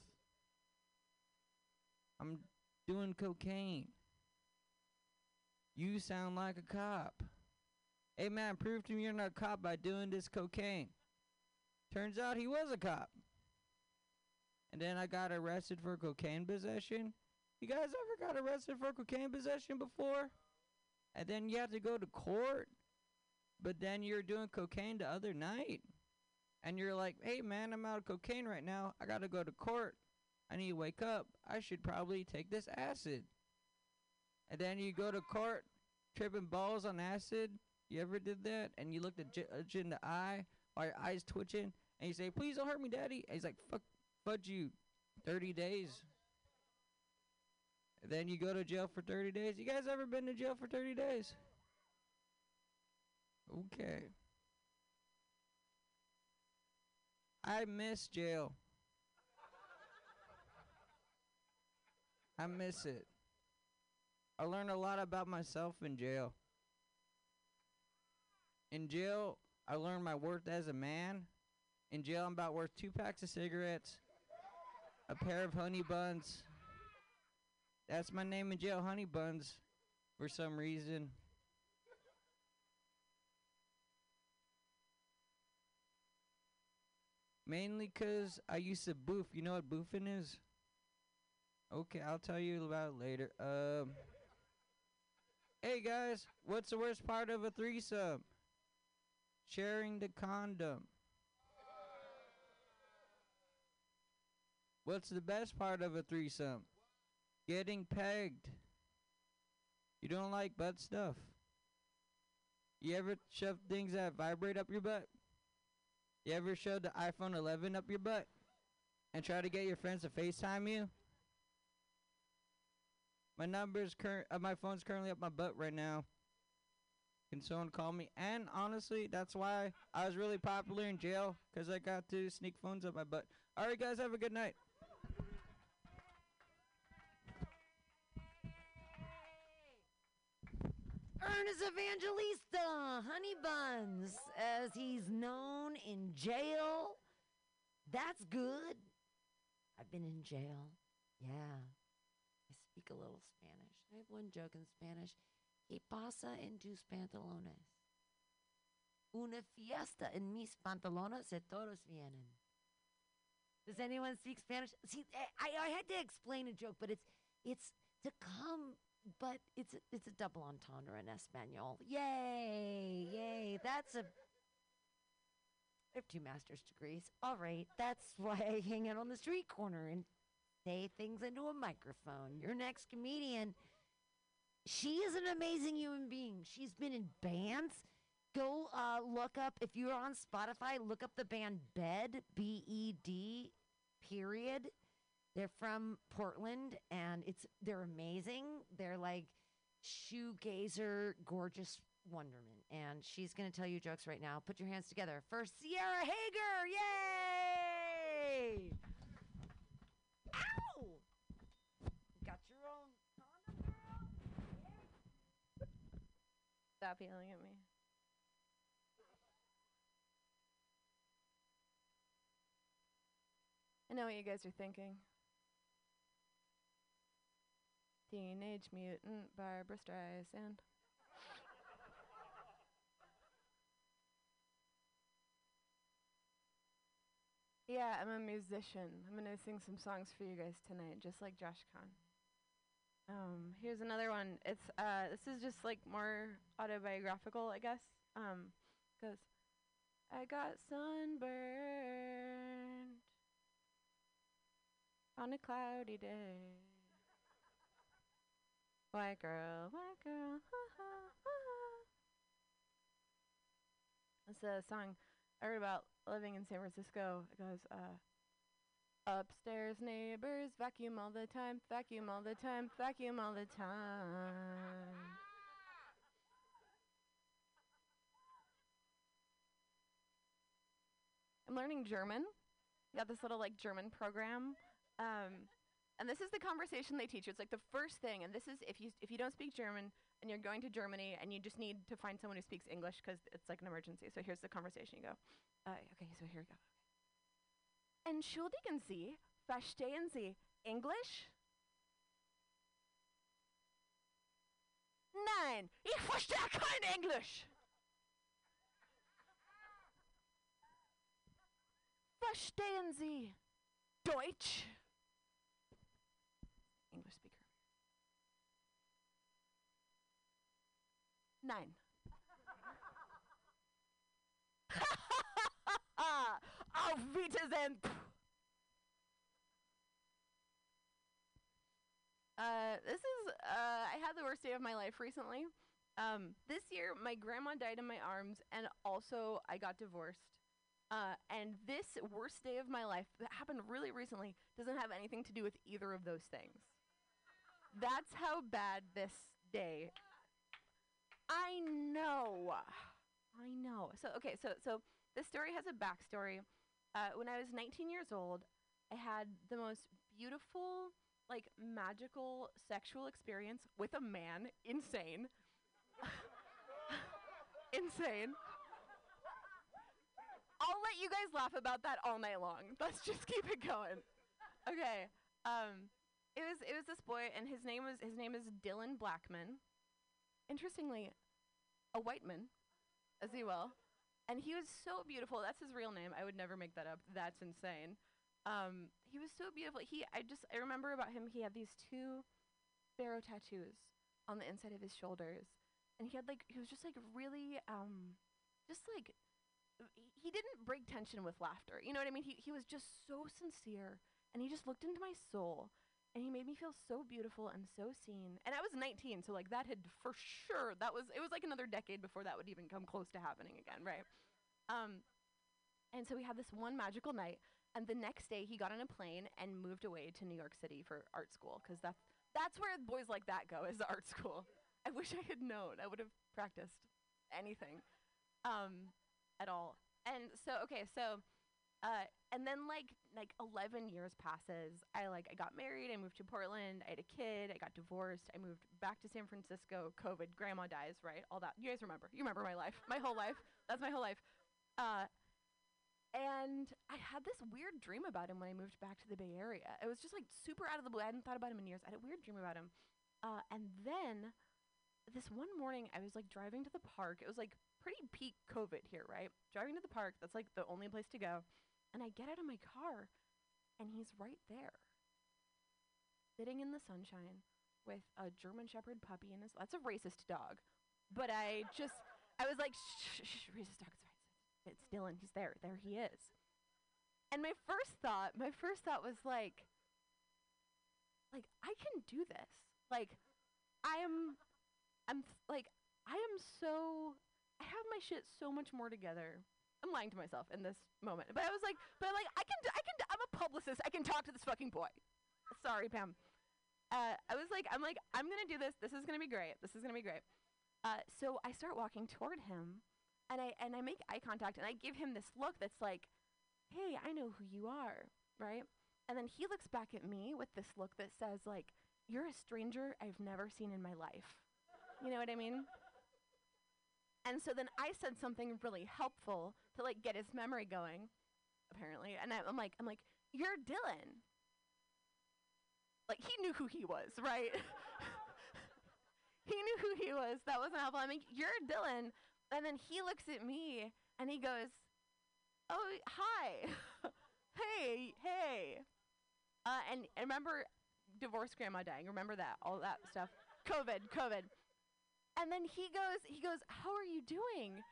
I'm doing cocaine. You sound like a cop. Hey man, prove to me you're not a cop by doing this cocaine. Turns out he was a cop. And then I got arrested for cocaine possession. You guys ever got arrested for cocaine possession before? And then you have to go to court, but then you're doing cocaine the other night. And you're like, hey man, I'm out of cocaine right now. I gotta go to court. I need to wake up. I should probably take this acid. And then you go to court, tripping balls on acid. You ever did that? And you look at judge uh, in the eye while your eyes twitching, and you say, "Please don't hurt me, Daddy." And he's like, "Fuck, fudge you, thirty days." And then you go to jail for thirty days. You guys ever been to jail for thirty days? Okay. I miss jail. I miss it. I learned a lot about myself in jail. In jail, I learned my worth as a man. In jail, I'm about worth two packs of cigarettes, a pair of honey buns. That's my name in jail, honey buns, for some reason. Mainly 'cause I used to boof. You know what boofing is? Okay, I'll tell you about it later. Um, hey guys, what's the worst part of a threesome? Sharing the condom. What's the best part of a threesome? Getting pegged. You don't like butt stuff. You ever shove things that vibrate up your butt? You ever shove the iPhone 11 up your butt and try to get your friends to FaceTime you? My number's current. Uh, my phone's currently up my butt right now. Can someone call me? And honestly, that's why I was really popular in jail because I got to sneak phones up my butt. All right, guys, have a good night. Ernest Evangelista, Honey Buns, as he's known in jail. That's good. I've been in jail. Yeah. I speak a little Spanish. I have one joke in Spanish. ¿Qué pasa en tus pantalones? Una fiesta en mis pantalones y todos vienen. Does anyone speak Spanish? See, eh, I, I had to explain a joke, but it's it's to come, but it's a, it's a double entendre in Espanol. Yay, yay! That's a. I have two master's degrees. All right, that's why I hang out on the street corner and say things into a microphone. Your next comedian, she is an amazing human being. She's been in bands. Go uh, look up, if you're on Spotify, look up the band Bed, B E D. Period. They're from Portland, and it's they're amazing. They're like shoegazer, gorgeous wonderment. And she's gonna tell you jokes right now. Put your hands together for Sierra Hager! Yay! Ow! Got your own condom, girl? Stop yelling at me. I know what you guys are thinking. Teenage Mutant Barbra Streisand. yeah, I'm a musician. I'm gonna sing some songs for you guys tonight, just like Josh Kahn. Um, here's another one. It's uh, this is just like more autobiographical, I guess. Um, goes, I got sunburned on a cloudy day. White girl, white girl. It's a song I heard about living in San Francisco. It goes, uh, upstairs neighbors vacuum all the time, vacuum all the time, vacuum all the time. I'm learning German. Got this little like German program. Um, and this is the conversation they teach you. It's like the first thing, and this is if you if you don't speak German and you're going to Germany and you just need to find someone who speaks English because it's like an emergency. So here's the conversation. You go, uh, okay, so here we go. Entschuldigen Sie, verstehen Sie English? Nein, ich verstehe kein Englisch. Verstehen Sie Deutsch? English speaker. Nein. Auf Wiedersehen. Uh, this is, uh, I had the worst day of my life recently. Um, this year, my grandma died in my arms, and also I got divorced. Uh, and this worst day of my life that happened really recently doesn't have anything to do with either of those things. That's how bad this day. I know. I know. So okay, so so this story has a backstory. Uh, when I was 19 years old, I had the most beautiful, like magical sexual experience with a man. Insane. Insane. I'll let you guys laugh about that all night long. Let's just keep it going. Okay. Um, it was it was this boy, and his name was his name is Dylan Blackman. Interestingly, a white man, as he will, and he was so beautiful. That's his real name. I would never make that up. That's insane. Um, he was so beautiful. He I just I remember about him. He had these two sparrow tattoos on the inside of his shoulders, and he had like he was just like really um, just like he didn't break tension with laughter. You know what I mean? He he was just so sincere, and he just looked into my soul, and he made me feel so beautiful and so seen. And I was 19, so like that had for sure that was it was like another decade before that would even come close to happening again, right? Um, and so we had this one magical night, and the next day he got on a plane and moved away to New York City for art school because that's that's where boys like that go is art school. I wish I had known. I would have practiced anything. Um, at all. And so okay, so uh and then like like 11 years passes. I like I got married, I moved to Portland, I had a kid, I got divorced, I moved back to San Francisco, COVID, grandma dies, right? All that. You guys remember. You remember my life. My whole life. That's my whole life. Uh and I had this weird dream about him when I moved back to the Bay Area. It was just like super out of the blue. I hadn't thought about him in years. I had a weird dream about him. Uh, and then this one morning, I was like driving to the park. It was like pretty peak COVID here, right? Driving to the park, that's like the only place to go. And I get out of my car, and he's right there, sitting in the sunshine with a German Shepherd puppy in his. That's a racist dog, but I just, I was like, shh, shh, shh racist dog. It's, it's Dylan. He's there. There he is. And my first thought, my first thought was like, like I can do this. Like, I am, I'm th- like, I am so I have my shit so much more together. I'm lying to myself in this moment, but I was like, but like I can, d- I can, d- I'm a publicist. I can talk to this fucking boy. Sorry, Pam. Uh, I was like, I'm like, I'm gonna do this. This is gonna be great. This is gonna be great. Uh, so I start walking toward him, and I and I make eye contact, and I give him this look that's like, Hey, I know who you are, right? And then he looks back at me with this look that says like, You're a stranger I've never seen in my life. You know what I mean? And so then I said something really helpful to like get his memory going, apparently. And I, I'm like, I'm like, you're Dylan. Like he knew who he was, right? he knew who he was. That wasn't helpful. I'm like, you're Dylan. And then he looks at me and he goes, oh, hi. hey, hey. Uh, and, and remember divorced grandma dying. Remember that, all that stuff. COVID, COVID. And then he goes, he goes, how are you doing?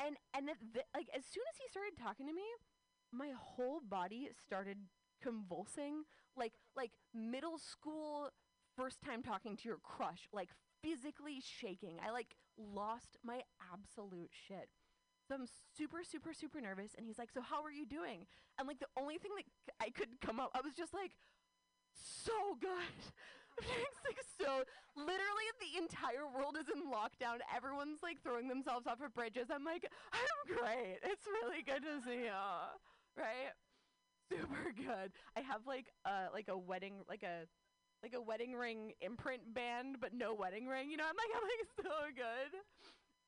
And and the, like as soon as he started talking to me, my whole body started convulsing, like like middle school first time talking to your crush, like physically shaking. I like lost my absolute shit. So I'm super super super nervous and he's like, "So how are you doing?" And like the only thing that c- I could come up I was just like so good. So literally the entire world is in lockdown. Everyone's like throwing themselves off of bridges. I'm like, I'm great. It's really good to see you. Right? Super good. I have like uh like a wedding like a like a wedding ring imprint band, but no wedding ring. You know, I'm like I'm like so good.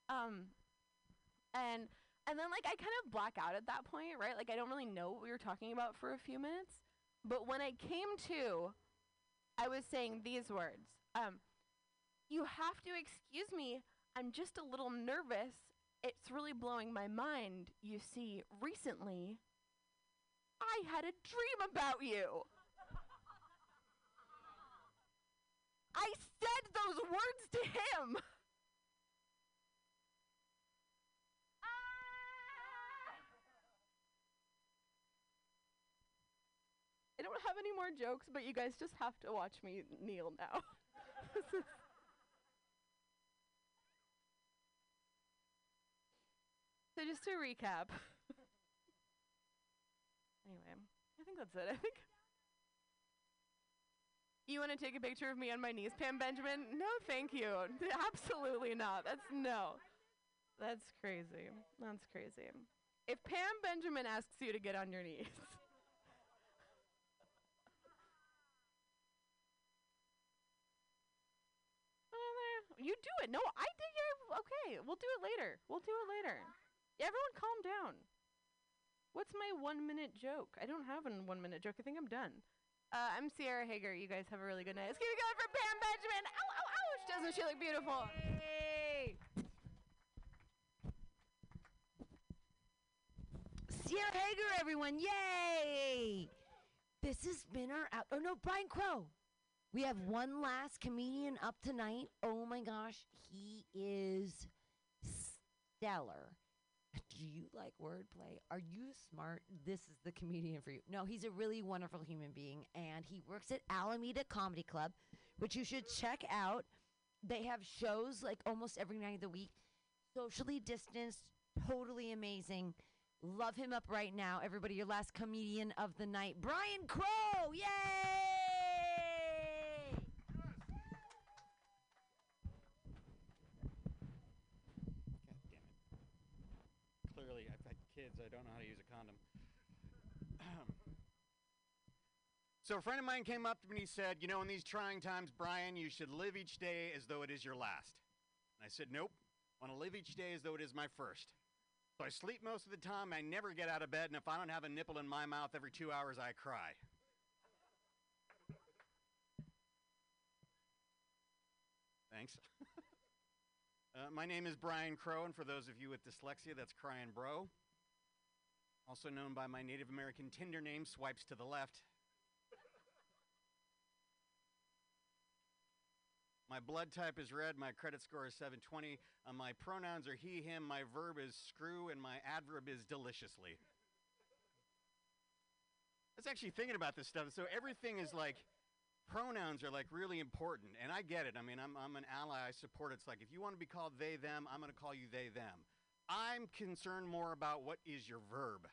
Um and and then like I kind of black out at that point, right? Like I don't really know what we were talking about for a few minutes. But when I came to, I was saying these words. Um, you have to excuse me. I'm just a little nervous. It's really blowing my mind. You see, recently, I had a dream about you. I said those words to him. Have any more jokes, but you guys just have to watch me kneel now. So just to recap. anyway, I think that's it. I think. You want to take a picture of me on my knees, Pam Benjamin? No, thank you. Absolutely not. That's no. That's crazy. That's crazy. If Pam Benjamin asks you to get on your knees, You do it. No, I did. Yeah, okay, we'll do it later. We'll do it later. Everyone, calm down. What's my one minute joke? I don't have a one minute joke. I think I'm done. Uh, I'm Sierra Hager. You guys have a really good night. Let's keep it going for Pam Benjamin. Ow, ow, ouch! Doesn't she look beautiful? Sierra Hager, everyone. Yay! This has been our out. Oh, no, Brian Crow. We have one last comedian up tonight. Oh my gosh, he is stellar. Do you like wordplay? Are you smart? This is the comedian for you. No, he's a really wonderful human being, and he works at Alameda Comedy Club, which you should check out. They have shows like almost every night of the week, socially distanced, totally amazing. Love him up right now. Everybody, your last comedian of the night, Brian Crow. Yay! I don't know how to use a condom. so, a friend of mine came up to me and he said, You know, in these trying times, Brian, you should live each day as though it is your last. And I said, Nope. I want to live each day as though it is my first. So I sleep most of the time. I never get out of bed. And if I don't have a nipple in my mouth every two hours, I cry. Thanks. Uh, my name is Brian Crow, and for those of you with dyslexia, that's Crying Bro. Also known by my Native American Tinder name, Swipes to the Left. My blood type is red, my credit score is 720, uh, my pronouns are he, him, my verb is screw, and my adverb is deliciously. I was actually thinking about this stuff. So everything is like pronouns are like really important and i get it i mean i'm, I'm an ally i support it. it's like if you want to be called they them i'm going to call you they them i'm concerned more about what is your verb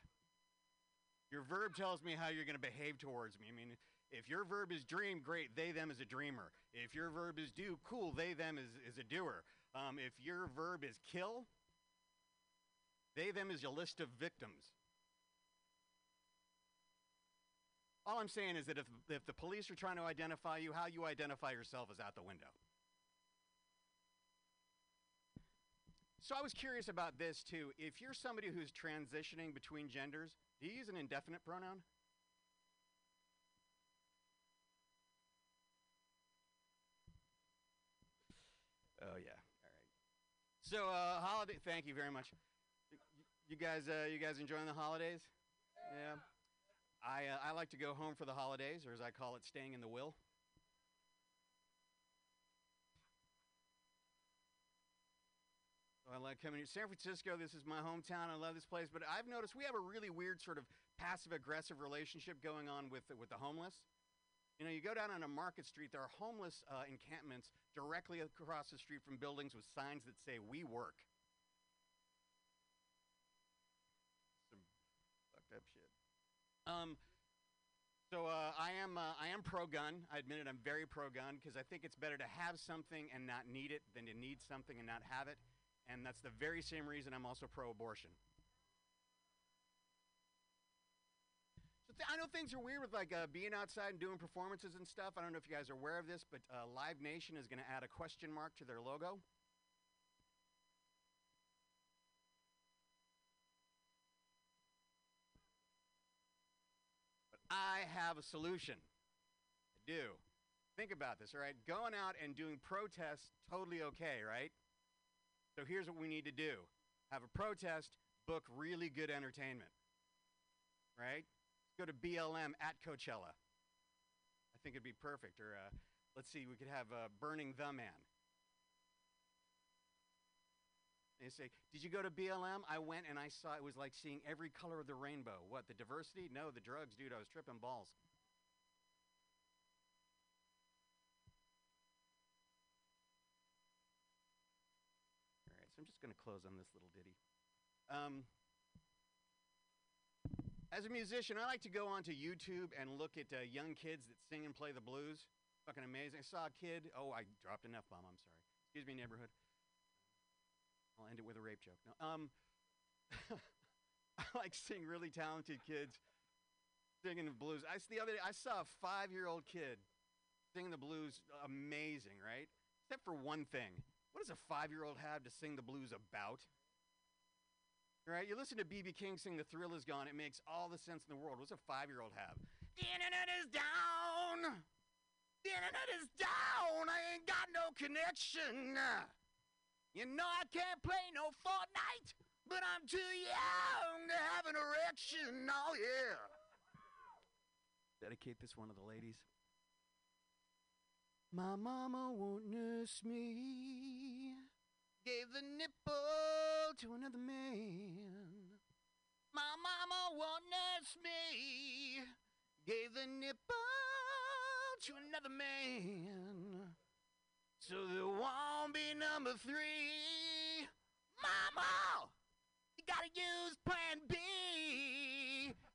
Your verb tells me how you're going to behave towards me. I mean, if your verb is dream, great, they, them is a dreamer. If your verb is do, cool, they, them is, is a doer. Um, if your verb is kill, they, them is your list of victims. All I'm saying is that if, if the police are trying to identify you, how you identify yourself is out the window. So I was curious about this too. If you're somebody who's transitioning between genders, do you use an indefinite pronoun? Oh yeah. All right. So uh, holiday. Thank you very much. You guys, uh, you guys enjoying the holidays? Yeah. I uh, I like to go home for the holidays, or as I call it, staying in the will. I like coming to San Francisco. This is my hometown. I love this place. But I've noticed we have a really weird sort of passive aggressive relationship going on with the, with the homeless. You know, you go down on a market street, there are homeless uh, encampments directly across the street from buildings with signs that say, We work. Some fucked up shit. Um, so uh, I am uh, I am pro gun. I admit it. I'm very pro gun because I think it's better to have something and not need it than to need something and not have it. And that's the very same reason I'm also pro abortion. So th- I know things are weird with like uh, being outside and doing performances and stuff. I don't know if you guys are aware of this, but uh, Live Nation is going to add a question mark to their logo. But I have a solution. I do. Think about this, all right? Going out and doing protests, totally okay, right? So here's what we need to do have a protest, book really good entertainment, right? Let's go to BLM at Coachella. I think it'd be perfect. Or uh, let's see, we could have uh, Burning the Man. They say, Did you go to BLM? I went and I saw it was like seeing every color of the rainbow. What, the diversity? No, the drugs, dude. I was tripping balls. All right, so I'm just going to close on this little ditty. Um, as a musician, I like to go onto YouTube and look at uh, young kids that sing and play the blues. Fucking amazing. I saw a kid. Oh, I dropped an F bomb. I'm sorry. Excuse me, neighborhood. I'll end it with a rape joke. No, um, I like seeing really talented kids singing the blues. I the other day I saw a five-year-old kid singing the blues. Amazing, right? Except for one thing. What does a five-year-old have to sing the blues about? Right? You listen to B.B. King sing "The Thrill Is Gone." It makes all the sense in the world. What's a five-year-old have? The internet is down. The internet is down. I ain't got no connection. You know I can't play no Fortnite, but I'm too young to have an erection. Oh yeah. Dedicate this one to the ladies. My mama won't nurse me. Gave the nipple to another man. My mama won't nurse me. Gave the nipple to another man. So there won't be number three. Mama, you gotta use plan B.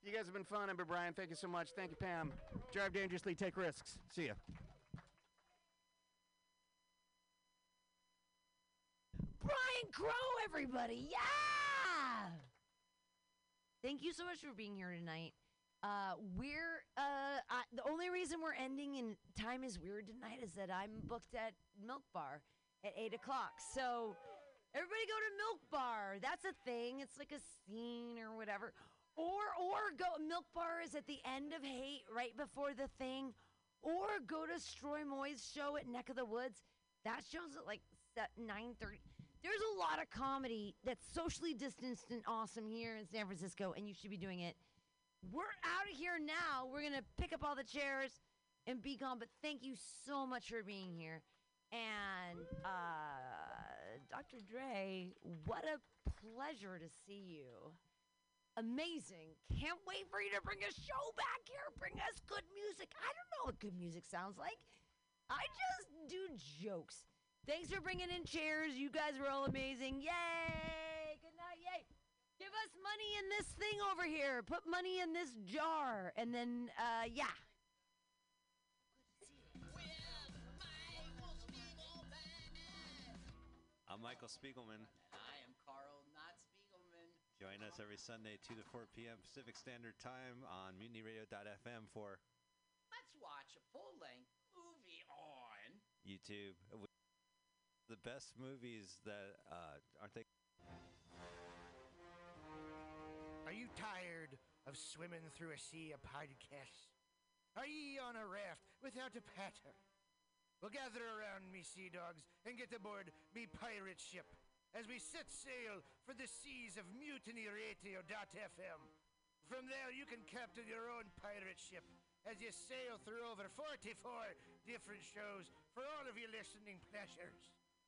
You guys have been fun. I'm Brian. Thank you so much. Thank you, Pam. Drive dangerously, take risks. See ya. Brian Crow, everybody. Yeah. Thank you so much for being here tonight. Uh, we're uh, I, the only reason we're ending in time is weird tonight is that I'm booked at Milk Bar at eight o'clock. So everybody go to Milk Bar. That's a thing. It's like a scene or whatever. Or or go Milk Bar is at the end of Haight, right before the thing. Or go to Stroy Moy's show at Neck of the Woods. That show's at like nine thirty. There's a lot of comedy that's socially distanced and awesome here in San Francisco, and you should be doing it. We're out of here now. We're gonna pick up all the chairs and be gone. But thank you so much for being here. And uh, Dr. Dre, what a pleasure to see you. Amazing. Can't wait for you to bring a show back here. Bring us good music. I don't know what good music sounds like. I just do jokes. Thanks for bringing in chairs. You guys were all amazing. Yay! Good night. Yay! Give us money in this thing over here. Put money in this jar. And then, uh, yeah. I'm Michael Spiegelman. I am Carl, not Spiegelman. Join us every Sunday, 2 to 4 p.m. Pacific Standard Time on mutinyradio.fm for Let's watch a full length movie on. YouTube. The best movies that uh, aren't they? Are you tired of swimming through a sea of podcasts? Are ye on a raft without a paddle? Well, gather around me, sea dogs, and get aboard me pirate ship as we set sail for the seas of mutinyradio.fm. From there, you can captain your own pirate ship as you sail through over 44 different shows for all of your listening pleasures.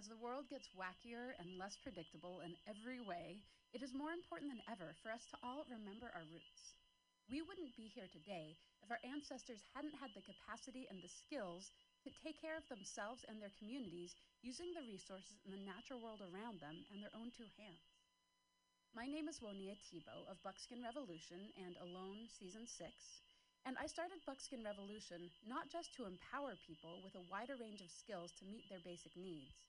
As the world gets wackier and less predictable in every way, it is more important than ever for us to all remember our roots. We wouldn't be here today if our ancestors hadn't had the capacity and the skills to take care of themselves and their communities using the resources in the natural world around them and their own two hands. My name is Woniya Thibeault of Buckskin Revolution and Alone Season 6, and I started Buckskin Revolution not just to empower people with a wider range of skills to meet their basic needs,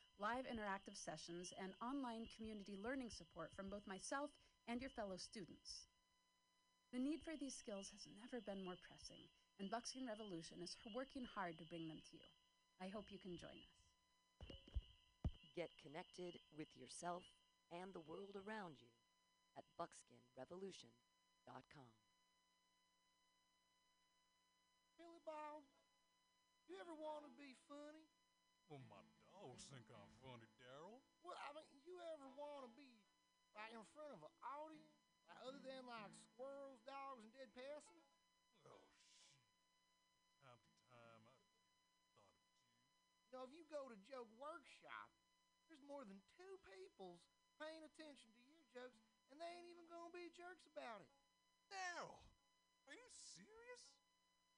live interactive sessions, and online community learning support from both myself and your fellow students. The need for these skills has never been more pressing, and Buckskin Revolution is working hard to bring them to you. I hope you can join us. Get connected with yourself and the world around you at buckskinrevolution.com. Billy Bob, you ever want to be funny? Well, my dogs think I'm funny, Daryl. Well, I mean, you ever want to be like in front of an audience, like, other than like squirrels, dogs, and dead persons? Oh, shit. Time to time, I thought of you. You know, if you go to Joke Workshop, there's more than two peoples paying attention to your jokes, and they ain't even gonna be jerks about it. Daryl, are you serious?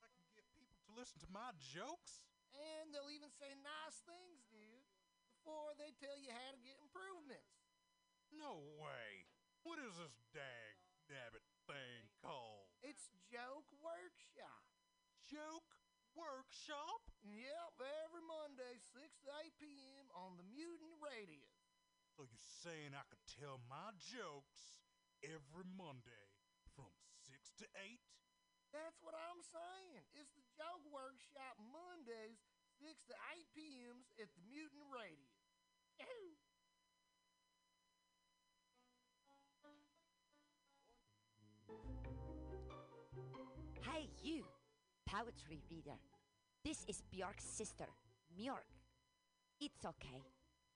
I can get people to listen to my jokes? And they'll even say nice things, before they tell you how to get improvements. No way. What is this dag nabbit thing called? It's Joke Workshop. Joke Workshop? Yep, every Monday, 6 to 8 p.m. on the Mutant Radio. So you're saying I could tell my jokes every Monday from 6 to 8? That's what I'm saying. It's the Joke Workshop Mondays, 6 to 8 p.m.s at the Mutant Radio. Hey, you, poetry reader. This is Bjork's sister, Mjork. It's okay.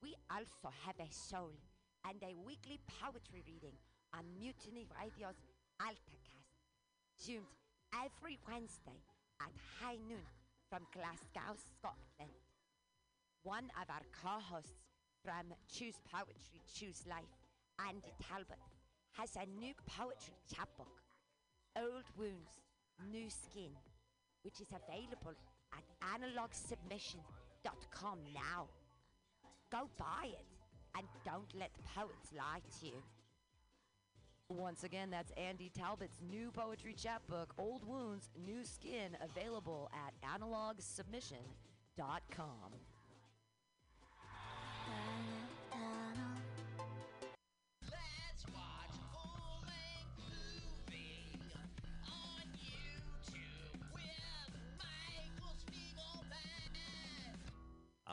We also have a soul and a weekly poetry reading on Mutiny Radio's AltaCast, tuned every Wednesday at high noon from Glasgow, Scotland. One of our co hosts from Choose Poetry, Choose Life, Andy Talbot, has a new poetry chapbook, Old Wounds, New Skin, which is available at analogsubmission.com now. Go buy it and don't let the poets lie to you. Once again, that's Andy Talbot's new poetry chapbook, Old Wounds, New Skin, available at analogsubmission.com.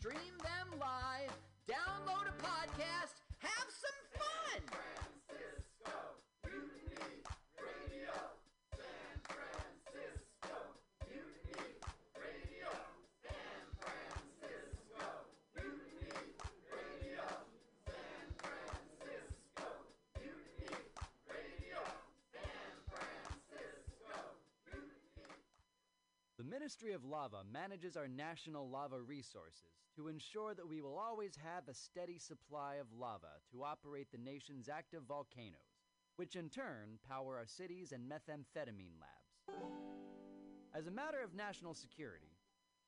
stream them live, download a podcast, have some fun. Francisco Mutiny Radio. San Francisco Mutiny Radio. San Francisco Mutiny Radio. San Francisco Mutiny Radio. San Francisco The Ministry of Lava manages our national lava resources to ensure that we will always have a steady supply of lava to operate the nation's active volcanoes, which in turn power our cities and methamphetamine labs. As a matter of national security,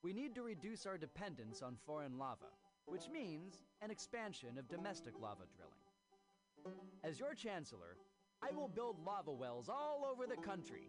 we need to reduce our dependence on foreign lava, which means an expansion of domestic lava drilling. As your Chancellor, I will build lava wells all over the country,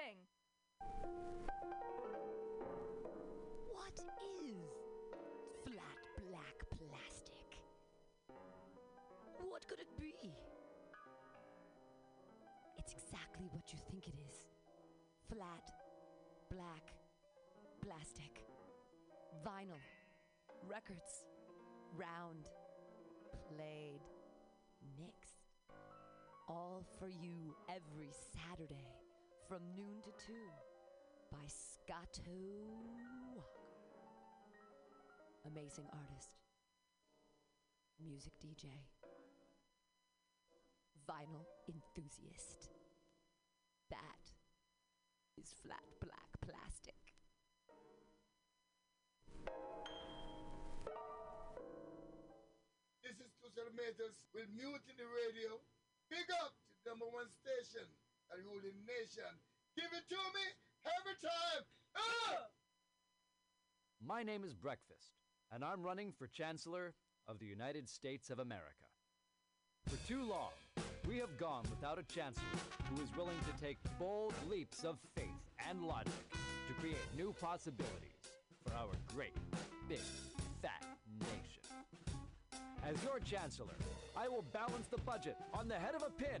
Acid. What is flat black plastic? What could it be? It's exactly what you think it is flat, black, plastic, vinyl, records, round, played, mixed. All for you every Saturday from noon to 2 by Scotto Walker. Amazing artist, music DJ, vinyl enthusiast. That is flat black plastic. This is Tushar Matters with Mutiny Radio. Big up to the number one station, a ruling nation. Give it to me every time. Ah! My name is Breakfast, and I'm running for Chancellor of the United States of America. For too long, we have gone without a Chancellor who is willing to take bold leaps of faith and logic to create new possibilities for our great, big, fat nation. As your Chancellor, I will balance the budget on the head of a pin,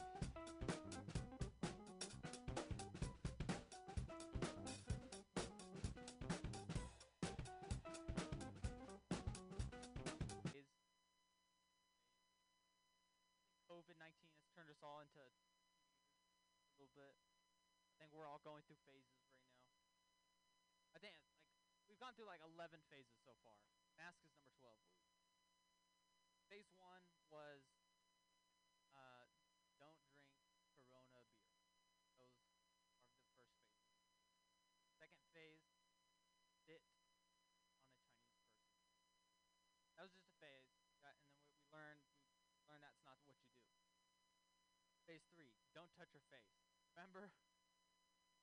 Phase three, don't touch your face. Remember?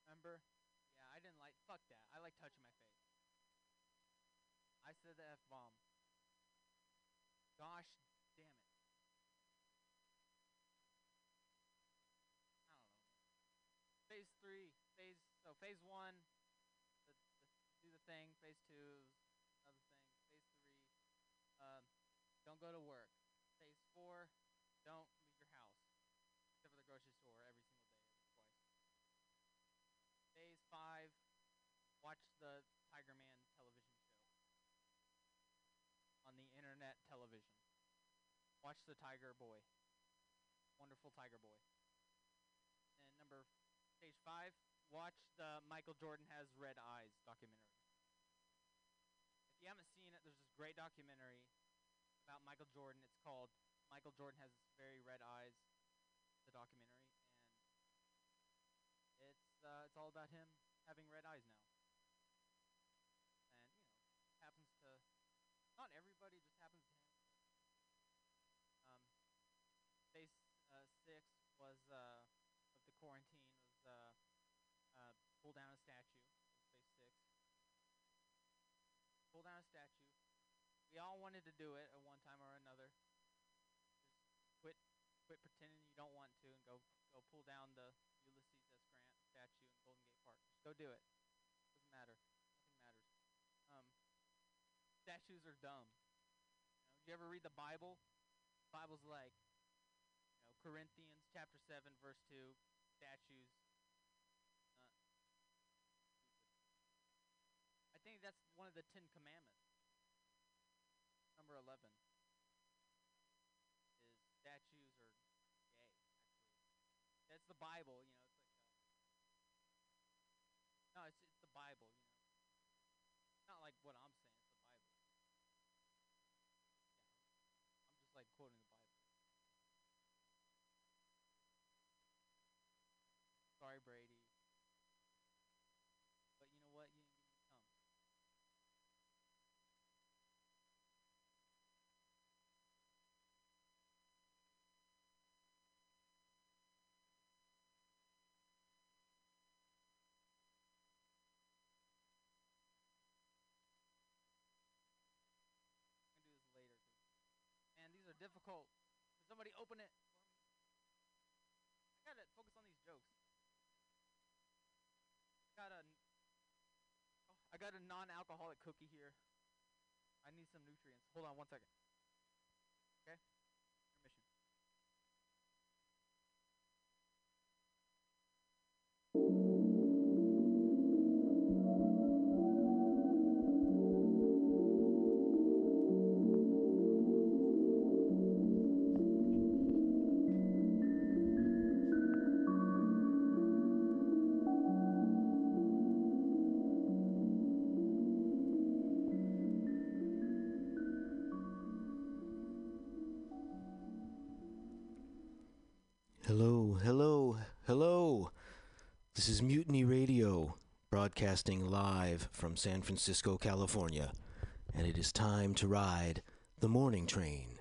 Remember? Yeah, I didn't like. Fuck that. I like touching my face. I said the f bomb. Gosh damn it. I don't know. Phase three, phase so phase one, the, the, do the thing. Phase two, is another thing. Phase three, um, don't go to work. Phase four, don't leave your house, except for the grocery store every single day, at least twice. Phase five, watch the Tiger Man television show on the internet television. Watch the Tiger Boy. Wonderful Tiger Boy. And number page five, watch the Michael Jordan has red eyes documentary. If you haven't seen it, there's this great documentary about Michael Jordan. It's called Michael Jordan has very red eyes. The documentary, and it's uh, it's all about him having red eyes now. And you know, it happens to not everybody, just happens to him. Um, phase uh, six was uh, of the quarantine was uh, uh, pull down a statue. That was phase six. Pull down a statue. We all wanted to do it at one time or another. Just quit, quit pretending you don't want to, and go go pull down the Ulysses S. Grant statue in Golden Gate Park. Just go do it. Doesn't matter. Nothing matters. Um, statues are dumb. You know, you ever read the Bible? The Bible's like, you know, Corinthians chapter seven, verse two, statues. Uh, I think that's one of the Ten Commandments. Number eleven is statues are gay. Actually, that's the Bible. You know, it's like. Uh, no, it's it's the Bible. You know, not like what I'm saying. It's the Bible. Yeah, I'm just like quoting the Bible. Sorry, Brady. But you know what? You didn't give me thumbs. I can do this later. 'cause- Man, these are difficult. Can somebody open it? I gotta focus on these jokes. I got a, oh, I got a non-alcoholic cookie here. I need some nutrients. Hold on one second. Okay, broadcasting live from San Francisco, California, and it is time to ride the morning train.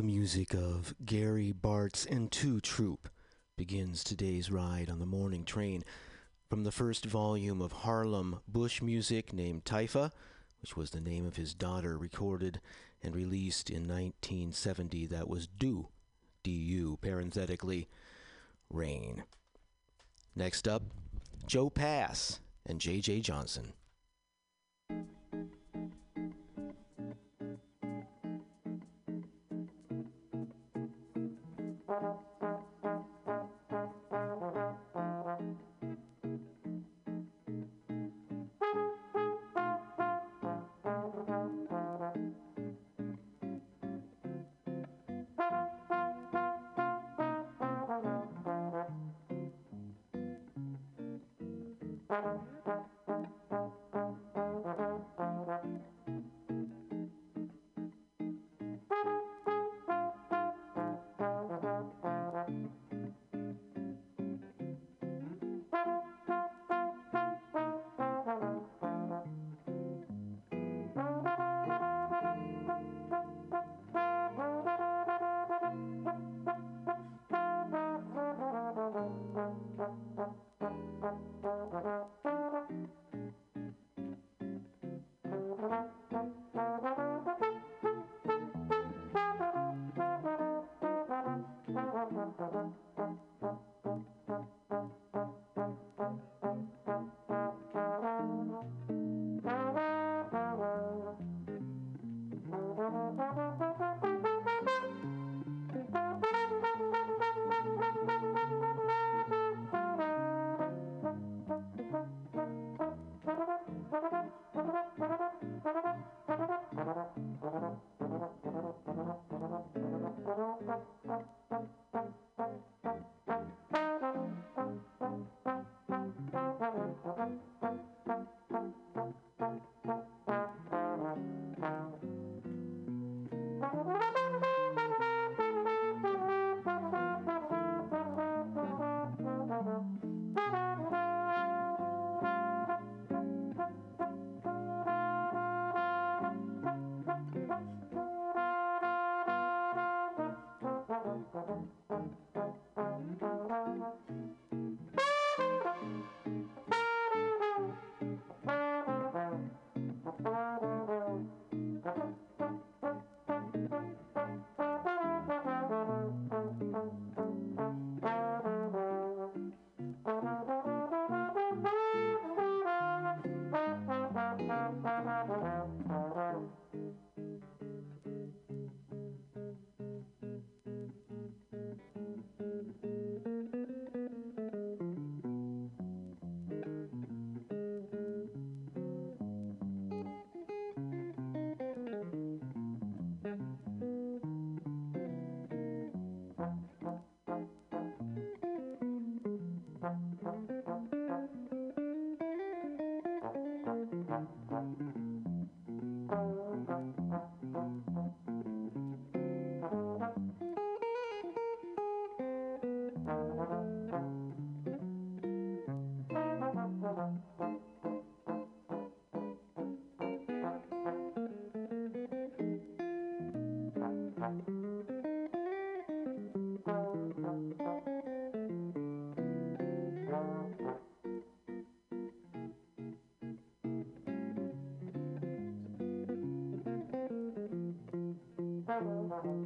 The music of Gary Bartz and Ntu Troop begins today's ride on the morning train from the first volume of Harlem Bush music named Taifa, which was the name of his daughter, recorded and released in 1970. That was Du, D-U, parenthetically, Rain. Next up, Joe Pass and J.J. Johnson. Thank you.